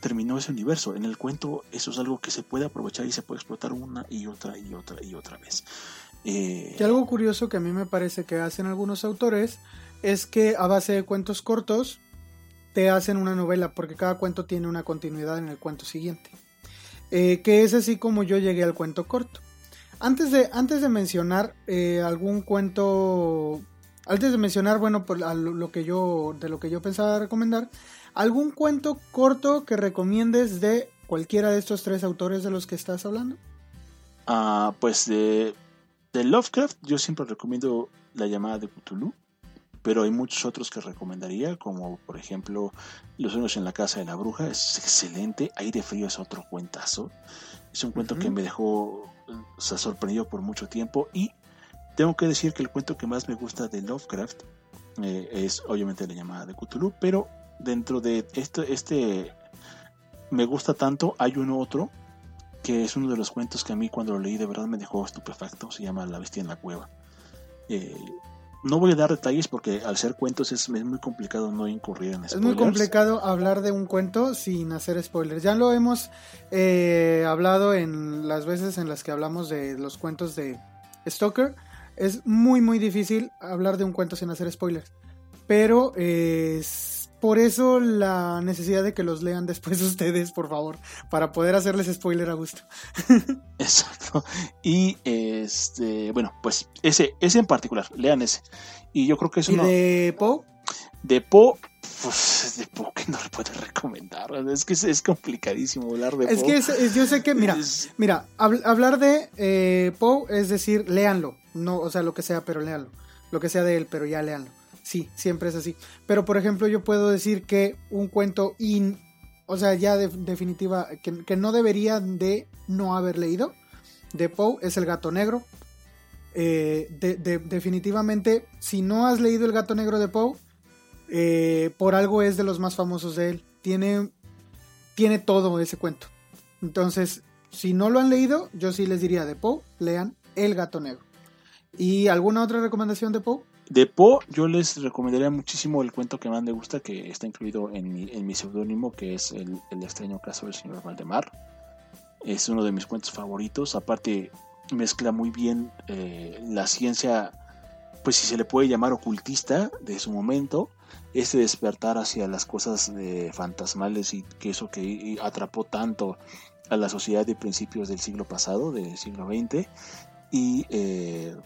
Terminó ese universo. En el cuento eso es algo que se puede aprovechar y se puede explotar una y otra y otra y otra vez. Eh... Y algo curioso que a mí me parece que hacen algunos autores es que a base de cuentos cortos te hacen una novela, porque cada cuento tiene una continuidad en el cuento siguiente. Eh, que es así como yo llegué al cuento corto. Antes de, antes de mencionar eh, algún cuento, antes de mencionar, bueno, por lo que yo, de lo que yo pensaba recomendar, algún cuento corto que recomiendes de cualquiera de estos tres autores de los que estás hablando. Ah, pues de, de Lovecraft yo siempre recomiendo La llamada de Cthulhu pero hay muchos otros que recomendaría, como por ejemplo Los sueños en la casa de la bruja, es excelente, Aire frío es otro cuentazo, es un cuento que me dejó sorprendido por mucho tiempo y tengo que decir que el cuento que más me gusta de Lovecraft eh, es obviamente la llamada de Cthulhu, pero dentro de este, este me gusta tanto, hay uno otro que es uno de los cuentos que a mí cuando lo leí de verdad me dejó estupefacto, se llama La bestia en la cueva. Eh, no voy a dar detalles porque al ser cuentos es, muy complicado no incurrir en spoilers. Es muy complicado hablar de un cuento sin hacer spoilers. Ya lo hemos eh, hablado en las veces en las que hablamos de los cuentos de Stoker. Es muy muy difícil hablar de un cuento sin hacer spoilers. Pero es por eso la necesidad de que los lean después *laughs* ustedes, por favor, para poder hacerles spoiler a gusto. *laughs* Exacto. Y este, bueno, pues ese, ese en particular, lean ese. Y yo creo que es uno. de Poe? De Poe, pues de Poe que no le puedo recomendar. Es que es, complicadísimo hablar de Poe. Es que yo sé que, mira, mira, hablar de eh, Poe es decir, léanlo. No, o sea, lo que sea, pero léanlo. Lo que sea de él, pero ya léanlo sí, siempre es así. Pero por ejemplo, yo puedo decir que un cuento in, o sea, ya de, definitiva, que, no debería de no haber leído, de Poe es El gato negro. Eh, definitivamente, si no has leído El gato negro de Poe, eh, por algo es de los más famosos de él. Tiene, tiene todo ese cuento. Entonces, si no lo han leído, yo sí les diría de Poe, lean El gato negro. ¿Y alguna otra recomendación de Poe? De Poe, yo les recomendaría muchísimo el cuento que más me gusta, que está incluido en mi, en mi seudónimo, que es el, extraño caso del señor Valdemar. Es uno de mis cuentos favoritos. Aparte, mezcla muy bien eh, la ciencia, pues si se le puede llamar ocultista de su momento, este despertar hacia las cosas fantasmales y que eso que atrapó tanto a la sociedad de principios del siglo pasado, del siglo XX, y eh,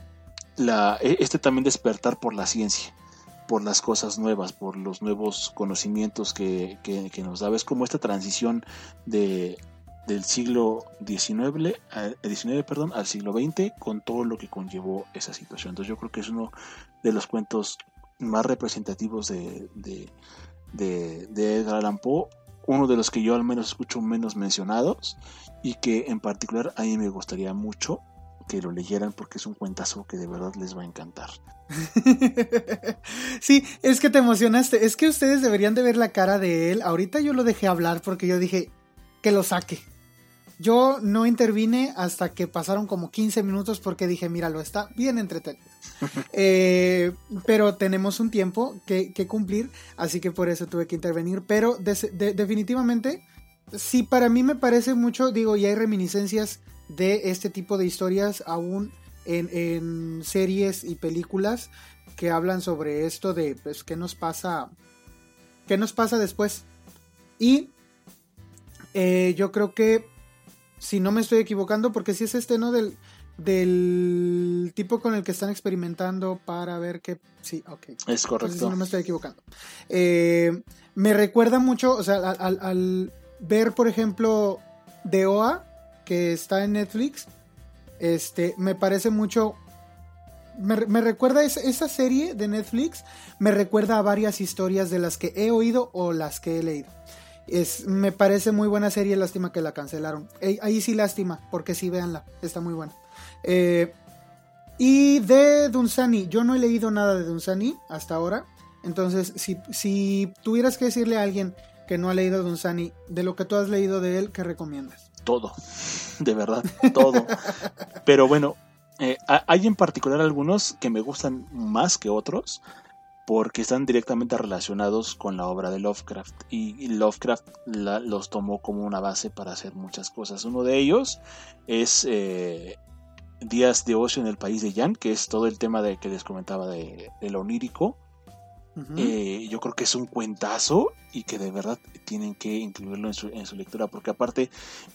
la, e, este también despertar por la ciencia, por las cosas nuevas, por los nuevos conocimientos que, que, nos da. Es como esta transición de, del siglo XIX, XIX perdón, al siglo XX con todo lo que conllevó esa situación. Entonces yo creo que es uno de los cuentos más representativos de, de, de, de Edgar Allan Poe, uno de los que yo al menos escucho menos mencionados y que en particular a mí me gustaría mucho que lo leyeran porque es un cuentazo que de verdad les va a encantar. *laughs* sí, es que te emocionaste. Es que ustedes deberían de ver la cara de él. Ahorita yo lo dejé hablar porque yo dije que lo saque. Yo no intervine hasta que pasaron como 15 minutos porque dije, míralo, está bien entretenido. *laughs* Eh, pero tenemos un tiempo que, cumplir, así que por eso tuve que intervenir. Pero definitivamente, sí, para mí me parece mucho, digo, y hay reminiscencias de este tipo de historias aún en, series y películas que hablan sobre esto de pues, qué nos pasa, qué nos pasa después. Y eh, yo creo que, si no me estoy equivocando, porque si es este, ¿no? Del, del tipo con el que están experimentando para ver qué... Sí, ok. Es correcto. si no me estoy equivocando. Eh, me recuerda mucho, o sea, al, al ver, por ejemplo, de OA, que está en Netflix, este, me parece mucho... Me, recuerda esa, serie de Netflix, me recuerda a varias historias de las que he oído o las que he leído. Es, me parece muy buena serie, lástima que la cancelaron. ahí sí lástima, porque sí, véanla, está muy buena. Eh, y de Dunsani, yo no he leído nada de Dunsani hasta ahora. Entonces, si, si tuvieras que decirle a alguien que no ha leído Dunsani, de lo que tú has leído de él, ¿qué recomiendas? Todo, de verdad, todo. Pero bueno, eh, hay en particular algunos que me gustan más que otros porque están directamente relacionados con la obra de Lovecraft y Lovecraft los tomó como una base para hacer muchas cosas. Uno de ellos es eh, Días de Ocio en el País de Jan, que es todo el tema de que les comentaba de, de lo onírico eh, yo creo que es un cuentazo y que de verdad tienen que incluirlo en su, en su lectura, porque aparte,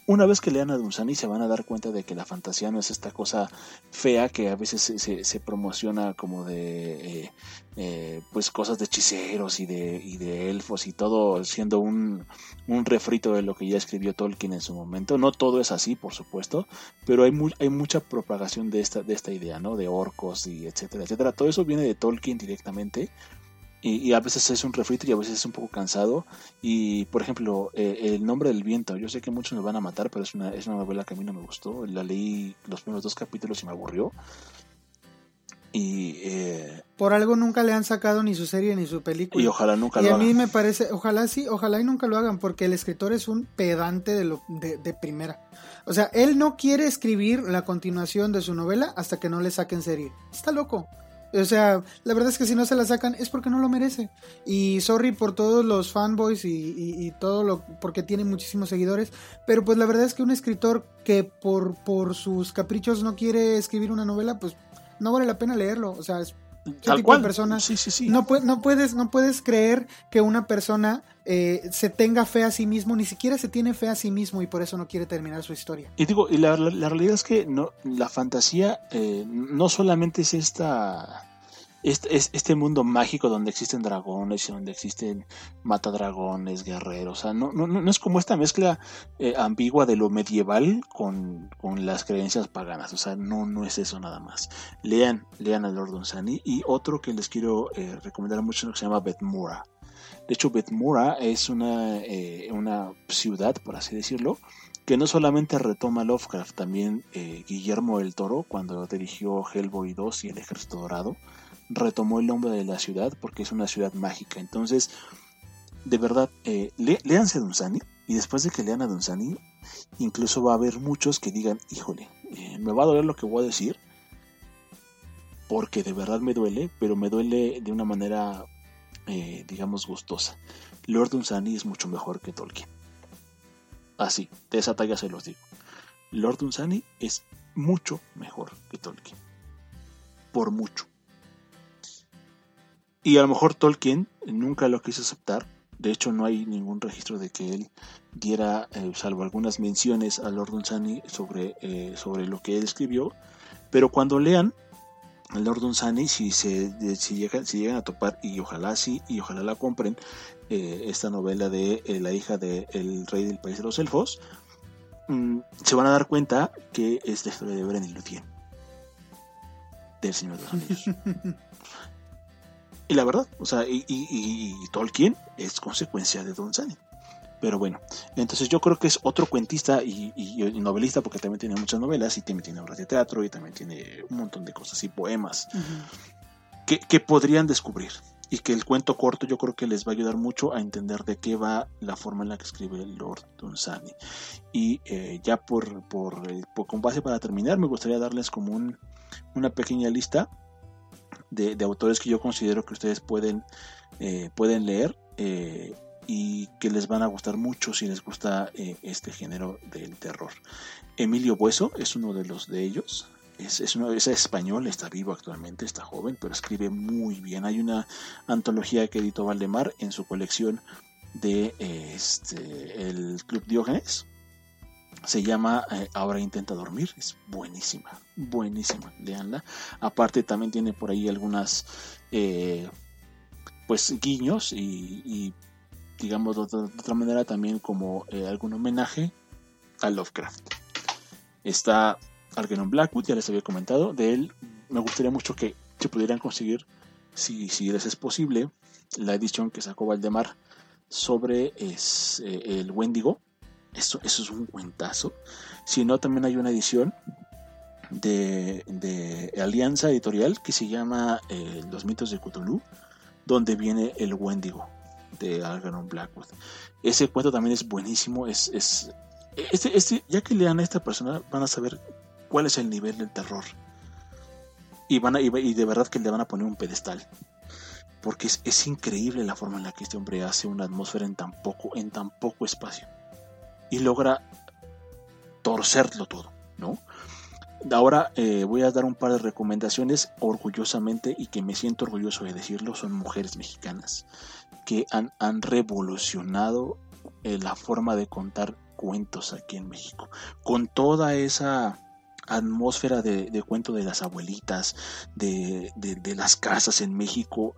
una vez que lean a Dunsani se van a dar cuenta de que la fantasía no es esta cosa fea que a veces se, se, promociona como de eh, eh, pues cosas de hechiceros y de, y de elfos y todo siendo un, un refrito de lo que ya escribió Tolkien en su momento. No todo es así, por supuesto, pero hay, hay mucha propagación de esta, de esta idea, ¿no? De orcos y etcétera, etcétera. Todo eso viene de Tolkien directamente y, a veces es un refrito y a veces es un poco cansado. Y por ejemplo, eh, El nombre del viento, yo sé que muchos me van a matar, pero es una, es una novela que a mí no me gustó. La leí los primeros dos capítulos y me aburrió. Y eh, por algo nunca le han sacado ni su serie ni su película. Y ojalá nunca lo hagan. Y a mí me parece, ojalá sí, ojalá y nunca lo hagan, porque el escritor es un pedante de, lo, de, de primera. O sea, él no quiere escribir la continuación de su novela hasta que no le saquen serie. Está loco. O sea, la verdad es que si no se la sacan es porque no lo merece. Y sorry por todos los fanboys y, todo lo. porque tiene muchísimos seguidores. Pero pues la verdad es que un escritor que por, por sus caprichos no quiere escribir una novela, pues no vale la pena leerlo. O sea, es Tal cual. persona. Sí, sí, sí. No, no, puedes, no puedes creer que una persona eh, se tenga fe a sí mismo, ni siquiera se tiene fe a sí mismo y por eso no quiere terminar su historia. Y digo, y la, realidad es que no, la fantasía eh, no solamente es esta este, mundo mágico donde existen dragones y donde existen matadragones, guerreros. O sea, no, no, no es como esta mezcla eh, ambigua de lo medieval con, con, las creencias paganas. O sea, no, no es eso nada más. Lean, lean a Lord Dunsany. Y otro que les quiero eh, recomendar mucho que se llama Betmura. De hecho, Betmura es una, eh, una ciudad, por así decirlo, que no solamente retoma Lovecraft, también Guillermo el Toro, cuando dirigió Hellboy 2 y El Ejército Dorado, retomó el nombre de la ciudad porque es una ciudad mágica. Entonces, de verdad, eh, léanse Dunsani y después de que lean a Dunsani, incluso va a haber muchos que digan, híjole, eh, me va a doler lo que voy a decir, porque de verdad me duele, pero me duele de una manera, eh, digamos, gustosa. Lord Dunsani es mucho mejor que Tolkien. Así, de esa talla se los digo. Lord Dunsani es mucho mejor que Tolkien. Por mucho. Y a lo mejor Tolkien nunca lo quiso aceptar. De hecho, no hay ningún registro de que él diera, eh, salvo algunas menciones a Lord Dunsany sobre, eh, sobre lo que él escribió. Pero cuando lean el Lord Dunsany si se si llegan, si llegan a topar y ojalá sí y ojalá la compren eh, esta novela de la hija del rey del país de los elfos mm, se van a dar cuenta que es la historia de Beren y Luthien del Señor de los Anillos *laughs* y la verdad o sea y, y, Tolkien es consecuencia de Dunsany pero bueno, entonces yo creo que es otro cuentista y, novelista porque también tiene muchas novelas y también tiene obras de teatro y también tiene un montón de cosas y poemas que, podrían descubrir. Y que el cuento corto yo creo que les va a ayudar mucho a entender de qué va la forma en la que escribe Lord Dunsany. Y eh, ya por, por, eh, con base para terminar, me gustaría darles como un, una pequeña lista de, autores que yo considero que ustedes pueden, eh, pueden leer y que les van a gustar mucho si les gusta eh, este género del terror. Emilio Bueso es uno de los de ellos. Es, es, es español, está vivo actualmente, está joven, pero escribe muy bien. Hay una antología que editó Valdemar en su colección de este, el Club Diógenes. Se llama eh, Ahora intenta dormir. Es buenísima, buenísima. Leanla. Aparte también tiene por ahí algunas eh, pues guiños y digamos de otra, manera también como eh, algún homenaje a Lovecraft. Está Algernon Blackwood, ya les había comentado, de él me gustaría mucho que se pudieran conseguir, si, si les es posible, la edición que sacó Valdemar sobre el Wendigo. Eso, eso es un cuentazo. Si no, también hay una edición de, de Alianza Editorial que se llama eh, Los mitos de Cthulhu, donde viene el Wendigo de Algernon Blackwood. Ese cuento también es buenísimo. Es, es este, este, ya que lean a esta persona, van a saber cuál es el nivel del terror. Y, van a, y, de verdad que le van a poner un pedestal. Porque es, es, increíble la forma en la que este hombre hace una atmósfera en tan poco, en tan poco espacio. Y logra torcerlo todo, ¿no? Ahora eh, voy a dar un par de recomendaciones orgullosamente y que me siento orgulloso de decirlo, son mujeres mexicanas que han, revolucionado eh, la forma de contar cuentos aquí en México. Con toda esa atmósfera de, cuento de las abuelitas, de, las casas en México.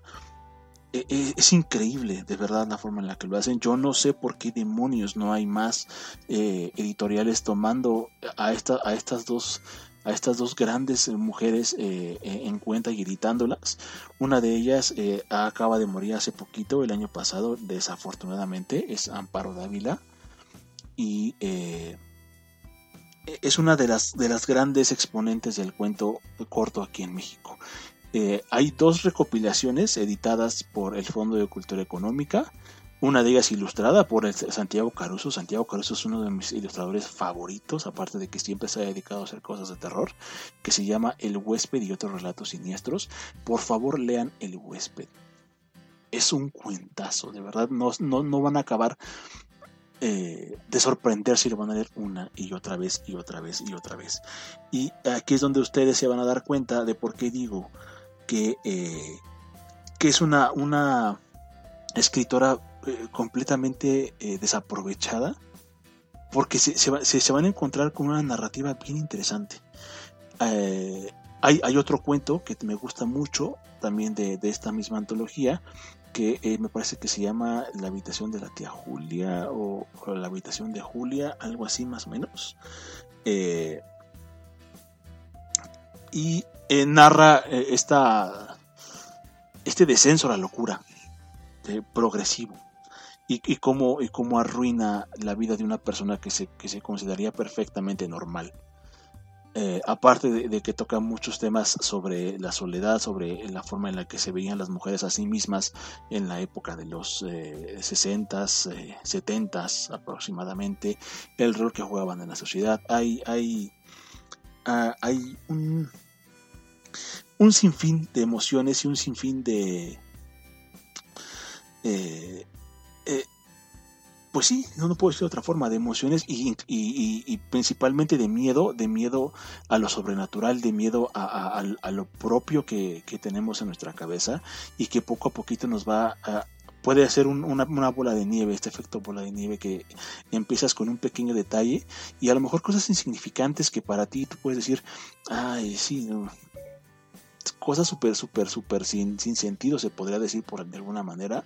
E, e, es, increíble, de verdad, la forma en la que lo hacen. Yo no sé por qué demonios no hay más eh, editoriales tomando a, a estas dos a estas dos grandes eh, mujeres eh, eh, en cuenta y gritándolas. Una de ellas acaba de morir hace poquito, el año pasado, desafortunadamente, es Amparo Dávila. Y es una de las, de las grandes exponentes del cuento corto aquí en México. Hay dos recopilaciones editadas por el Fondo de Cultura Económica una de ellas ilustrada por Santiago Caruso. Santiago Caruso es uno de mis ilustradores favoritos, aparte de que siempre se ha dedicado a hacer cosas de terror, que se llama El huésped y otros relatos siniestros. Por favor, lean El huésped. Es un cuentazo, de verdad, no, no, van a acabar eh, de sorprender si lo van a leer una y otra vez y otra vez y otra vez. Y aquí es donde ustedes se van a dar cuenta de por qué digo que, eh, que es una, una escritora eh, completamente eh, desaprovechada porque se, se, van a encontrar con una narrativa bien interesante. Eh, hay, hay, otro cuento que me gusta mucho también de, de esta misma antología que me parece que se llama La habitación de la tía Julia o, La habitación de Julia, algo así más o menos. Y narra esta, este descenso a la locura progresivo y, cómo, y cómo arruina la vida de una persona que se, que se consideraría perfectamente normal. Eh, aparte de, que toca muchos temas sobre la soledad, sobre la forma en la que se veían las mujeres a sí mismas en la época de los eh, 60s, 70s eh, aproximadamente, el rol que jugaban en la sociedad. Hay, hay, ah, hay un, un sinfín de emociones y un sinfín de, eh, eh, pues sí, no, no puedo decir de otra forma, de emociones y, principalmente de miedo, de miedo a lo sobrenatural, de miedo a, lo propio que, tenemos en nuestra cabeza y que poco a poquito nos va a, puede hacer una, bola de nieve, este efecto bola de nieve que empiezas con un pequeño detalle y a lo mejor cosas insignificantes que para ti tú puedes decir, ay, sí, cosas súper, súper, súper sin, sin sentido, se podría decir por de alguna manera,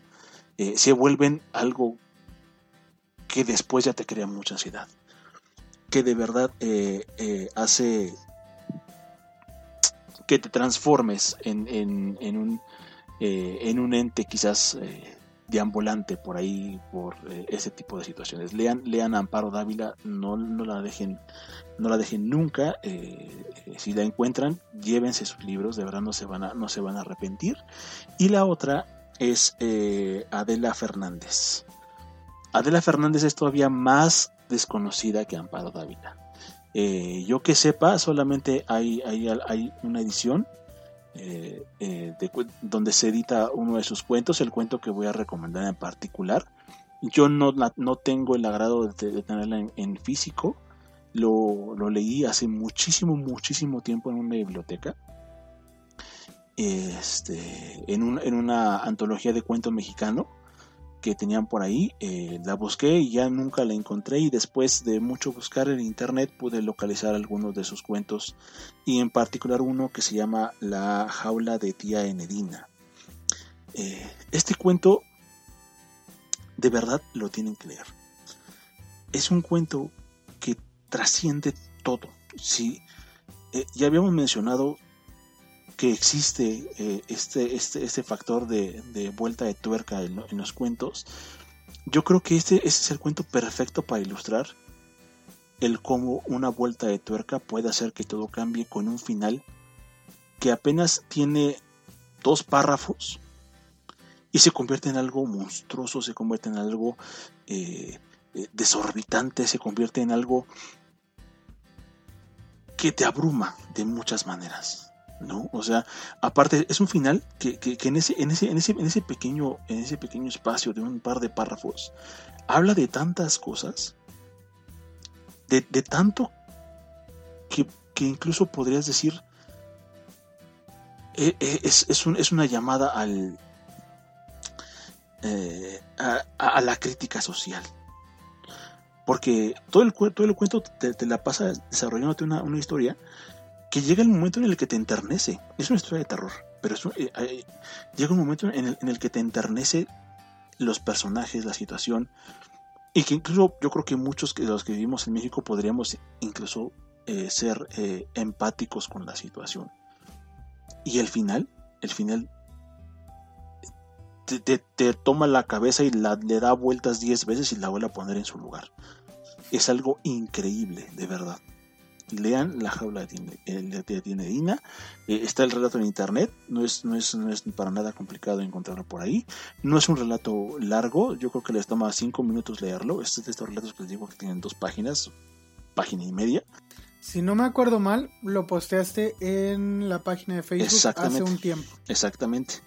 eh, se vuelven algo que después ya te crea mucha ansiedad. Que de verdad eh, eh, hace que te transformes en, en, un, en un ente quizás deambulante por ahí, por ese tipo de situaciones. Lean, lean Amparo Dávila, no, no la dejen no la dejen nunca. Eh, eh, si la encuentran, llévense sus libros, de verdad no se van a, no se van a arrepentir. Y la otra es eh, Adela Fernández. Adela Fernández es todavía más desconocida que Amparo Dávila. yo que sepa, solamente hay, hay, hay una edición donde se edita uno de sus cuentos, el cuento que voy a recomendar en particular. Yo no, no tengo el agrado de, tenerla en físico, lo, leí hace muchísimo, muchísimo tiempo en una biblioteca. Este, en, una antología de cuento mexicano que tenían por ahí. Eh, la busqué y ya nunca la encontré y después de mucho buscar en internet pude localizar algunos de sus cuentos y en particular uno que se llama La jaula de tía Enedina. Eh, este cuento de verdad lo tienen que leer. Es un cuento trasciende todo. Si eh, ya habíamos mencionado que existe eh, este, este, este factor de, vuelta de tuerca en, los cuentos, yo creo que este, este, es el cuento perfecto para ilustrar el cómo una vuelta de tuerca puede hacer que todo cambie con un final que apenas tiene dos párrafos y se convierte en algo monstruoso, se convierte en algo eh, desorbitante, se convierte en algo que te abruma de muchas maneras. ¿No? O sea, aparte es un final que, en, ese, en, ese, en, ese, en, ese pequeño, en ese pequeño espacio de un par de párrafos habla de tantas cosas, de, tanto que, incluso podrías decir eh, eh, es, es, una llamada al, eh, a la crítica social. Porque todo el, todo el cuento te, la pasa desarrollándote una, una, historia que llega el momento en el que te enternece. Es una historia de terror, pero eh, llega un momento en el, en el, que te enternece los personajes, la situación, y que incluso yo creo que muchos de los que vivimos en México podríamos incluso eh, ser eh, empáticos con la situación. Y el final, el final te, toma la cabeza y la, le da vueltas 10 veces y la vuelve a poner en su lugar. Es algo increíble, de verdad. Lean La jaula de Tinedina. Eh, está el relato en internet. No es, no, es, no es para nada complicado encontrarlo por ahí. No es un relato largo. Yo creo que les toma 5 minutos leerlo. Este es de estos relatos que les digo que tienen dos páginas, página y media. Si no me acuerdo mal, lo posteaste en la página de Facebook hace un tiempo. Exactamente.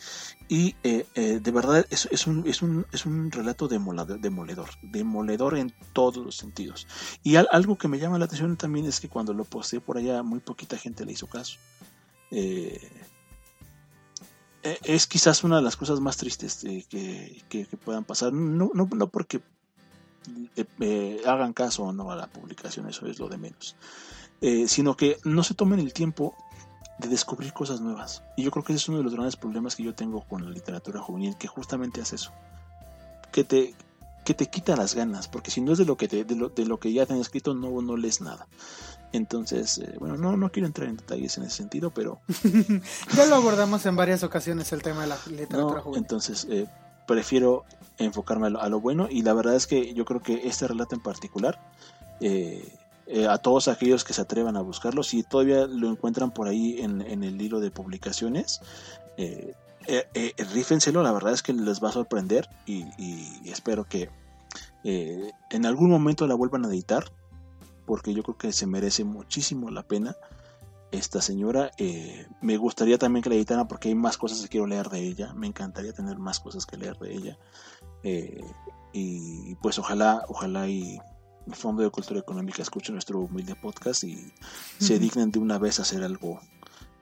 Y eh, eh, de verdad es, es, un, es, un, es un relato demoledor, demoledor, demoledor en todos los sentidos. Y algo que me llama la atención también es que cuando lo posteé por allá, muy poquita gente le hizo caso. Eh, es quizás una de las cosas más tristes que, que, puedan pasar. No, no, no porque hagan caso o no a la publicación, eso es lo de menos. Eh, sino que no se tomen el tiempo de descubrir cosas nuevas. Y yo creo que ese es uno de los grandes problemas que yo tengo con la literatura juvenil, que justamente hace eso, que te, que te quita las ganas, porque si no es de lo que, te, de, lo, de lo que ya te han escrito, no, no lees nada. Entonces, eh, bueno, no, no quiero entrar en detalles en ese sentido, pero... *laughs* ya lo abordamos en varias ocasiones el tema de la literatura juvenil. Entonces, eh, prefiero enfocarme a lo, a lo, bueno y la verdad es que yo creo que este relato en particular... Eh, eh, a todos aquellos que se atrevan a buscarlo. Si todavía lo encuentran por ahí en, el hilo de publicaciones, eh, eh, rífenselo, la verdad es que les va a sorprender y, espero que en algún momento la vuelvan a editar, porque yo creo que se merece muchísimo la pena esta señora. me gustaría también que la editaran porque hay más cosas que quiero leer de ella. Me encantaría tener más cosas que leer de ella. y pues ojalá, ojalá y Fondo de Cultura Económica escuchen nuestro humilde podcast y se dignen de una vez hacer algo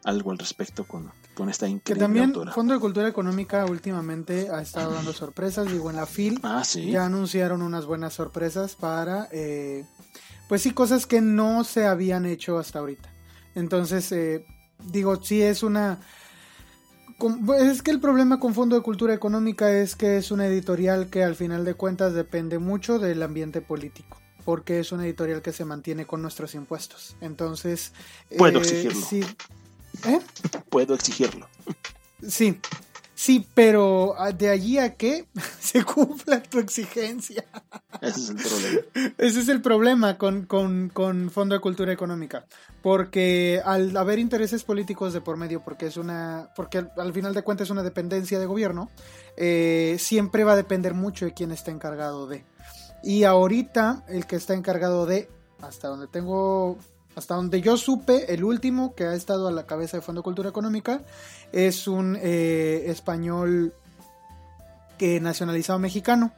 algo al respecto con, con esta increíble que también Fondo de Cultura Económica últimamente ha estado dando sorpresas digo en la FIL ah, ya anunciaron unas buenas sorpresas para eh, pues sí cosas que no se habían hecho hasta ahorita. Entonces eh, digo sí es una es que el problema con Fondo de Cultura Económica es que es una editorial que al final de cuentas depende mucho del ambiente político, porque es una editorial que se mantiene con nuestros impuestos. Entonces... Puedo eh, exigirlo. Sí. ¿Eh? Puedo exigirlo. Sí, Sí, pero ah, de allí a que *laughs* se cumpla tu exigencia. Ese es el *laughs* problema. Ese es el problema con, con, Fondo de Cultura Económica. Porque al haber intereses políticos de por medio, porque es una. porque al, final de cuentas es una dependencia de gobierno, eh, siempre va a depender mucho de quién está encargado de. Y ahorita, el que está encargado de, hasta donde tengo hasta donde yo supe, el último que ha estado a la cabeza de Fondo Cultura Económica es un eh, español que nacionalizado mexicano.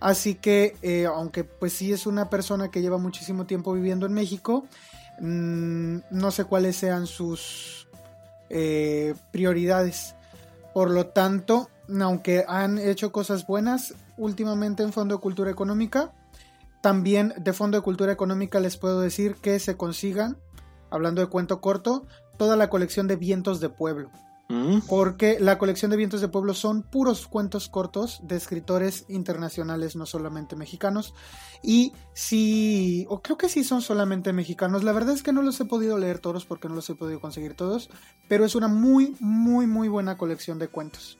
Así que, eh, aunque pues sí es una persona que lleva muchísimo tiempo viviendo en México, mm, no sé cuáles sean sus eh, prioridades. Por lo tanto, aunque han hecho cosas buenas últimamente en Fondo de Cultura Económica, también de Fondo de Cultura Económica les puedo decir que se consigan, hablando de cuento corto, toda la colección de Vientos de Pueblo. Mm. Porque la colección de Vientos de Pueblo son puros cuentos cortos de escritores internacionales, no solamente mexicanos. Y sí, o creo que sí son solamente mexicanos. La verdad es que no los he podido leer todos porque no los he podido conseguir todos. Pero es una muy, muy, muy buena colección de cuentos.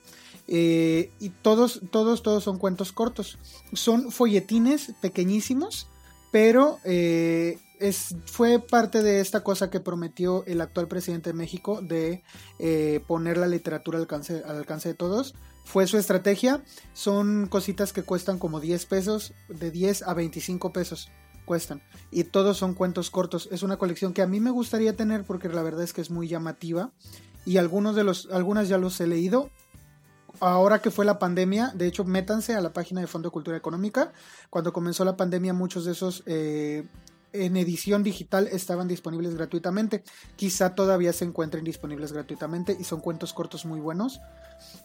Eh, y todos, todos, todos son cuentos cortos. Son folletines pequeñísimos, pero eh, es, fue parte de esta cosa que prometió el actual presidente de México de eh, poner la literatura al alcance, al alcance de todos. Fue su estrategia. Son cositas que cuestan como 10 pesos, de 10 a 25 pesos cuestan. Y todos son cuentos cortos. Es una colección que a mí me gustaría tener porque la verdad es que es muy llamativa. Y algunos de los, algunas ya los he leído ahora que fue la pandemia, de hecho, métanse a la página de Fondo de Cultura Económica. Cuando comenzó la pandemia, muchos de esos eh, en edición digital estaban disponibles gratuitamente. Quizá todavía se encuentren disponibles gratuitamente y son cuentos cortos muy buenos.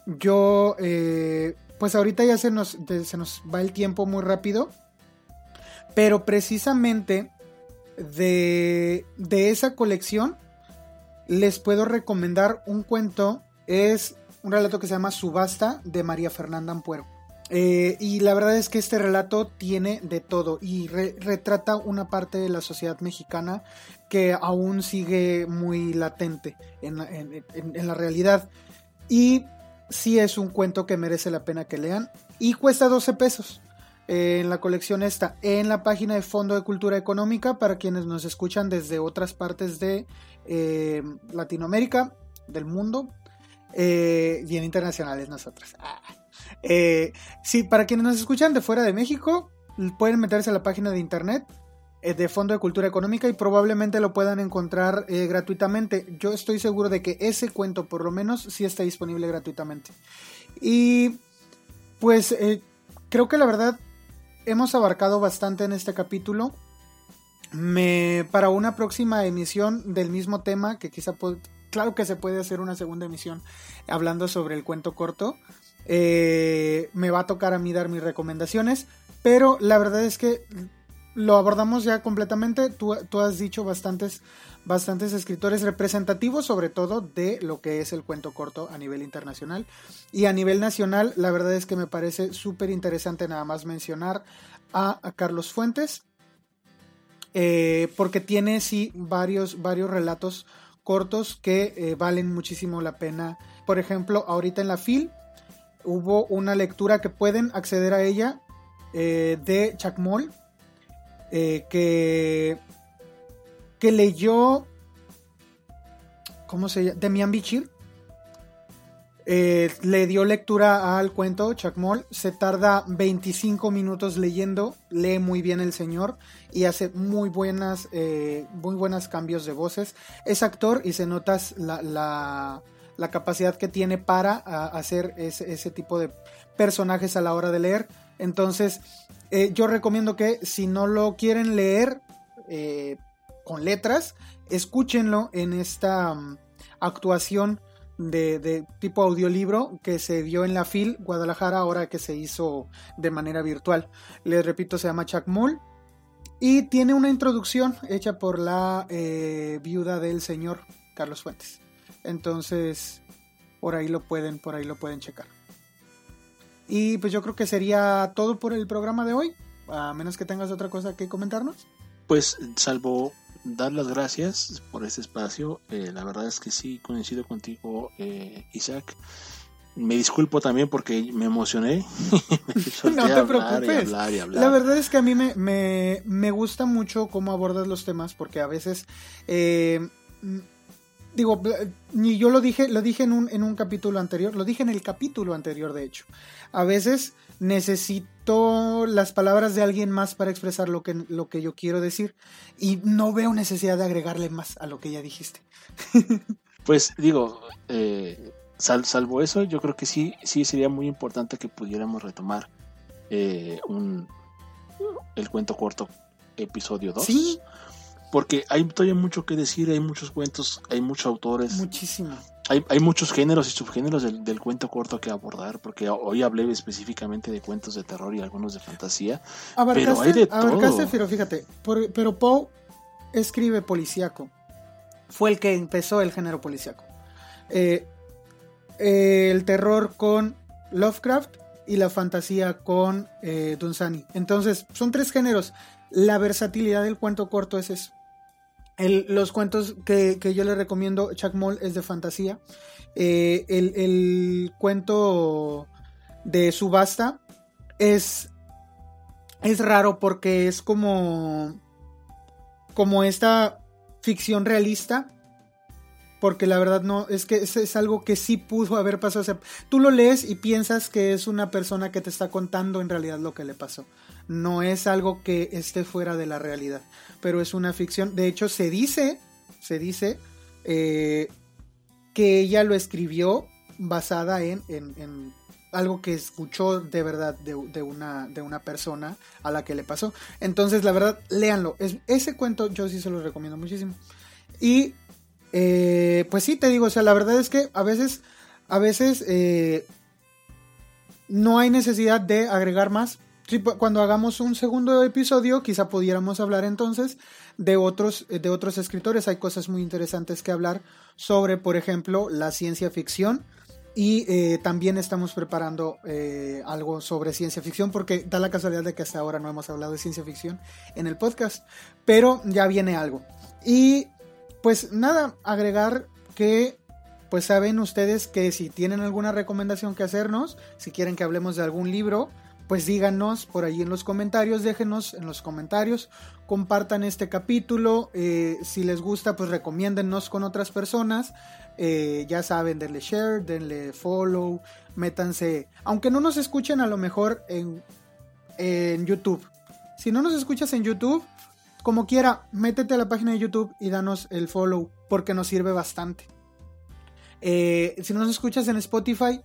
Yo, eh, pues ahorita ya se nos, va el tiempo muy rápido, pero precisamente de, de esa colección les puedo recomendar un cuento. Es un relato que se llama Subasta de María Fernanda Ampuero. Eh, y la verdad es que este relato tiene de todo y retrata una parte de la sociedad mexicana que aún sigue muy latente en la, realidad. Y sí es un cuento que merece la pena que lean y cuesta 12 pesos. Eh, en la colección está en la página de Fondo de Cultura Económica para quienes nos escuchan desde otras partes de eh, Latinoamérica, del mundo, eh, y en internacionales nosotros. Ah. Eh, sí, para quienes nos escuchan de fuera de México, pueden meterse a la página de internet eh, de Fondo de Cultura Económica y probablemente lo puedan encontrar gratuitamente. Yo estoy seguro de que ese cuento, por lo menos, sí está disponible gratuitamente. Y pues creo que la verdad hemos abarcado bastante en este capítulo. Para una próxima emisión del mismo tema, que quizá claro que se puede hacer una segunda emisión hablando sobre el cuento corto. Eh, me va a tocar a mí dar mis recomendaciones, pero la verdad es que lo abordamos ya completamente. Tú, has dicho bastantes, bastantes escritores representativos, sobre todo de lo que es el cuento corto a nivel internacional. Y a nivel nacional, la verdad es que me parece súper interesante nada más mencionar a, Carlos Fuentes, eh, porque tiene sí varios, varios relatos cortos que eh, valen muchísimo la pena. Por ejemplo, ahorita en la FIL hubo una lectura que pueden acceder a ella eh, de Chacmol, eh, que, que leyó, ¿cómo se llama? Demian Bichir. Le dio lectura al cuento Chacmol, se tarda 25 minutos leyendo, lee muy bien el señor y hace muy buenas, eh, muy buenos cambios de voces. Es actor y se nota la, la, capacidad que tiene para hacer ese, tipo de personajes a la hora de leer. Entonces, eh, yo recomiendo que si no lo quieren leer eh, con letras, escúchenlo en esta mm, actuación de, tipo audiolibro que se dio en la FIL Guadalajara ahora que se hizo de manera virtual. Les repito, se llama Chuck Mull y tiene una introducción hecha por la eh, viuda del señor Carlos Fuentes. Entonces, por ahí lo pueden, por ahí lo pueden checar. Y pues yo creo que sería todo por el programa de hoy, a menos que tengas otra cosa que comentarnos. Pues salvo dar las gracias por este espacio, eh, la verdad es que sí coincido contigo, eh, Isaac. Me disculpo también porque me emocioné. *laughs* *laughs* no te preocupes. La verdad es que a mí me, me, me, gusta mucho cómo abordas los temas porque a veces eh, digo, ni yo lo dije, lo dije en un, en un capítulo anterior, lo dije en el capítulo anterior, de hecho. A veces necesito las palabras de alguien más para expresar lo que, lo que yo quiero decir y no veo necesidad de agregarle más a lo que ya dijiste. *laughs* pues digo, eh, salvo eso, yo creo que sí, sí sería muy importante que pudiéramos retomar eh, un, el cuento corto episodio 2. Sí, porque hay todavía mucho que decir, hay muchos cuentos, hay muchos autores. Muchísimo. Hay, hay muchos géneros y subgéneros del, cuento corto que abordar, porque hoy hablé específicamente de cuentos de terror y algunos de fantasía. pero hay de todo. pero fíjate, pero Poe escribe policíaco. Fue el que empezó el género policíaco. Eh, el terror con Lovecraft y la fantasía con eh, Dunsany. Entonces, son tres géneros. La versatilidad del cuento corto es eso los cuentos que, yo le recomiendo, Chuck Moll, es de fantasía. Eh, el, cuento de Subasta es, es raro porque es como, como esta ficción realista. Porque la verdad no, es que es, algo que sí pudo haber pasado. tú lo lees y piensas que es una persona que te está contando en realidad lo que le pasó no es algo que esté fuera de la realidad, pero es una ficción. De hecho, se dice, se dice eh, que ella lo escribió basada en, algo que escuchó de verdad de, una, de una persona a la que le pasó. Entonces, la verdad, léanlo. Es, ese cuento yo sí se lo recomiendo muchísimo. Y, eh, pues sí, te digo, o sea, la verdad es que a veces, a veces eh, no hay necesidad de agregar más cuando hagamos un segundo episodio, quizá pudiéramos hablar entonces de otros, de otros escritores. Hay cosas muy interesantes que hablar sobre, por ejemplo, la ciencia ficción. Y eh, también estamos preparando algo sobre ciencia ficción, porque da la casualidad de que hasta ahora no hemos hablado de ciencia ficción en el podcast, pero ya viene algo. Y pues nada, agregar que pues saben ustedes que si tienen alguna recomendación que hacernos, si quieren que hablemos de algún libro, pues díganos por ahí en los comentarios, déjenos en los comentarios, compartan este capítulo, eh, si les gusta pues recomiéndennos con otras personas, eh, ya saben, denle share, denle follow, métanse, aunque no nos escuchen a lo mejor en, en YouTube, si no nos escuchas en YouTube, como quiera, métete a la página de YouTube y danos el follow porque nos sirve bastante. Eh, si no nos escuchas en Spotify,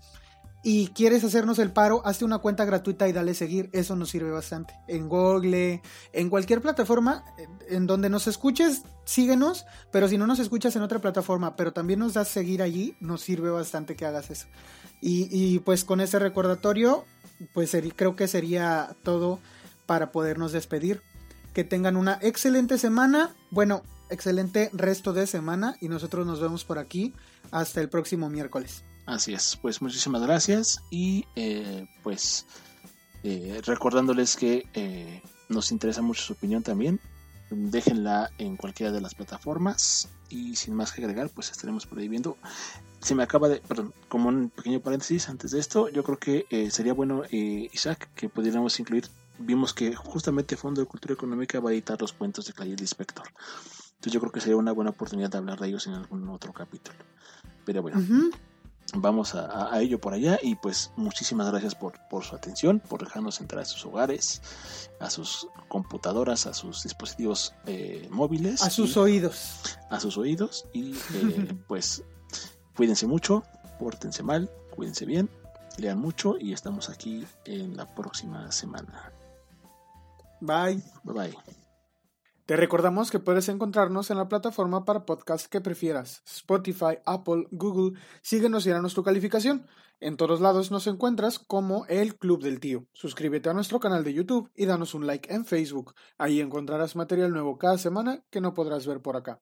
y quieres hacernos el paro, hazte una cuenta gratuita y dale seguir. Eso nos sirve bastante. En Google, en cualquier plataforma en donde nos escuches, síguenos. Pero si no nos escuchas en otra plataforma, pero también nos das seguir allí, nos sirve bastante que hagas eso. Y, pues con ese recordatorio, pues creo que sería todo para podernos despedir. Que tengan una excelente semana. Bueno, excelente resto de semana. Y nosotros nos vemos por aquí hasta el próximo miércoles. Así es, pues muchísimas gracias y eh, pues eh, recordándoles que eh, nos interesa mucho su opinión también, déjenla en cualquiera de las plataformas y sin más que agregar pues estaremos por ahí viendo. Se me acaba de, perdón, como un pequeño paréntesis antes de esto, yo creo que sería bueno Isaac que pudiéramos incluir, vimos que justamente Fondo de Cultura Económica va a editar los cuentos de Clay Inspector. Entonces yo creo que sería una buena oportunidad de hablar de ellos en algún otro capítulo. Pero bueno vamos a, ello por allá y pues muchísimas gracias por, su atención, por dejarnos entrar a sus hogares, a sus computadoras, a sus dispositivos eh, móviles. A sus oídos. A sus oídos y *laughs* eh, pues cuídense mucho, pórtense mal, cuídense bien, lean mucho y estamos aquí en la próxima semana. Bye. Bye bye. Te recordamos que puedes encontrarnos en la plataforma para podcast que prefieras, Spotify, Apple, Google. Síguenos y danos tu calificación. En todos lados nos encuentras como El Club del Tío. Suscríbete a nuestro canal de YouTube y danos un like en Facebook. Ahí encontrarás material nuevo cada semana que no podrás ver por acá.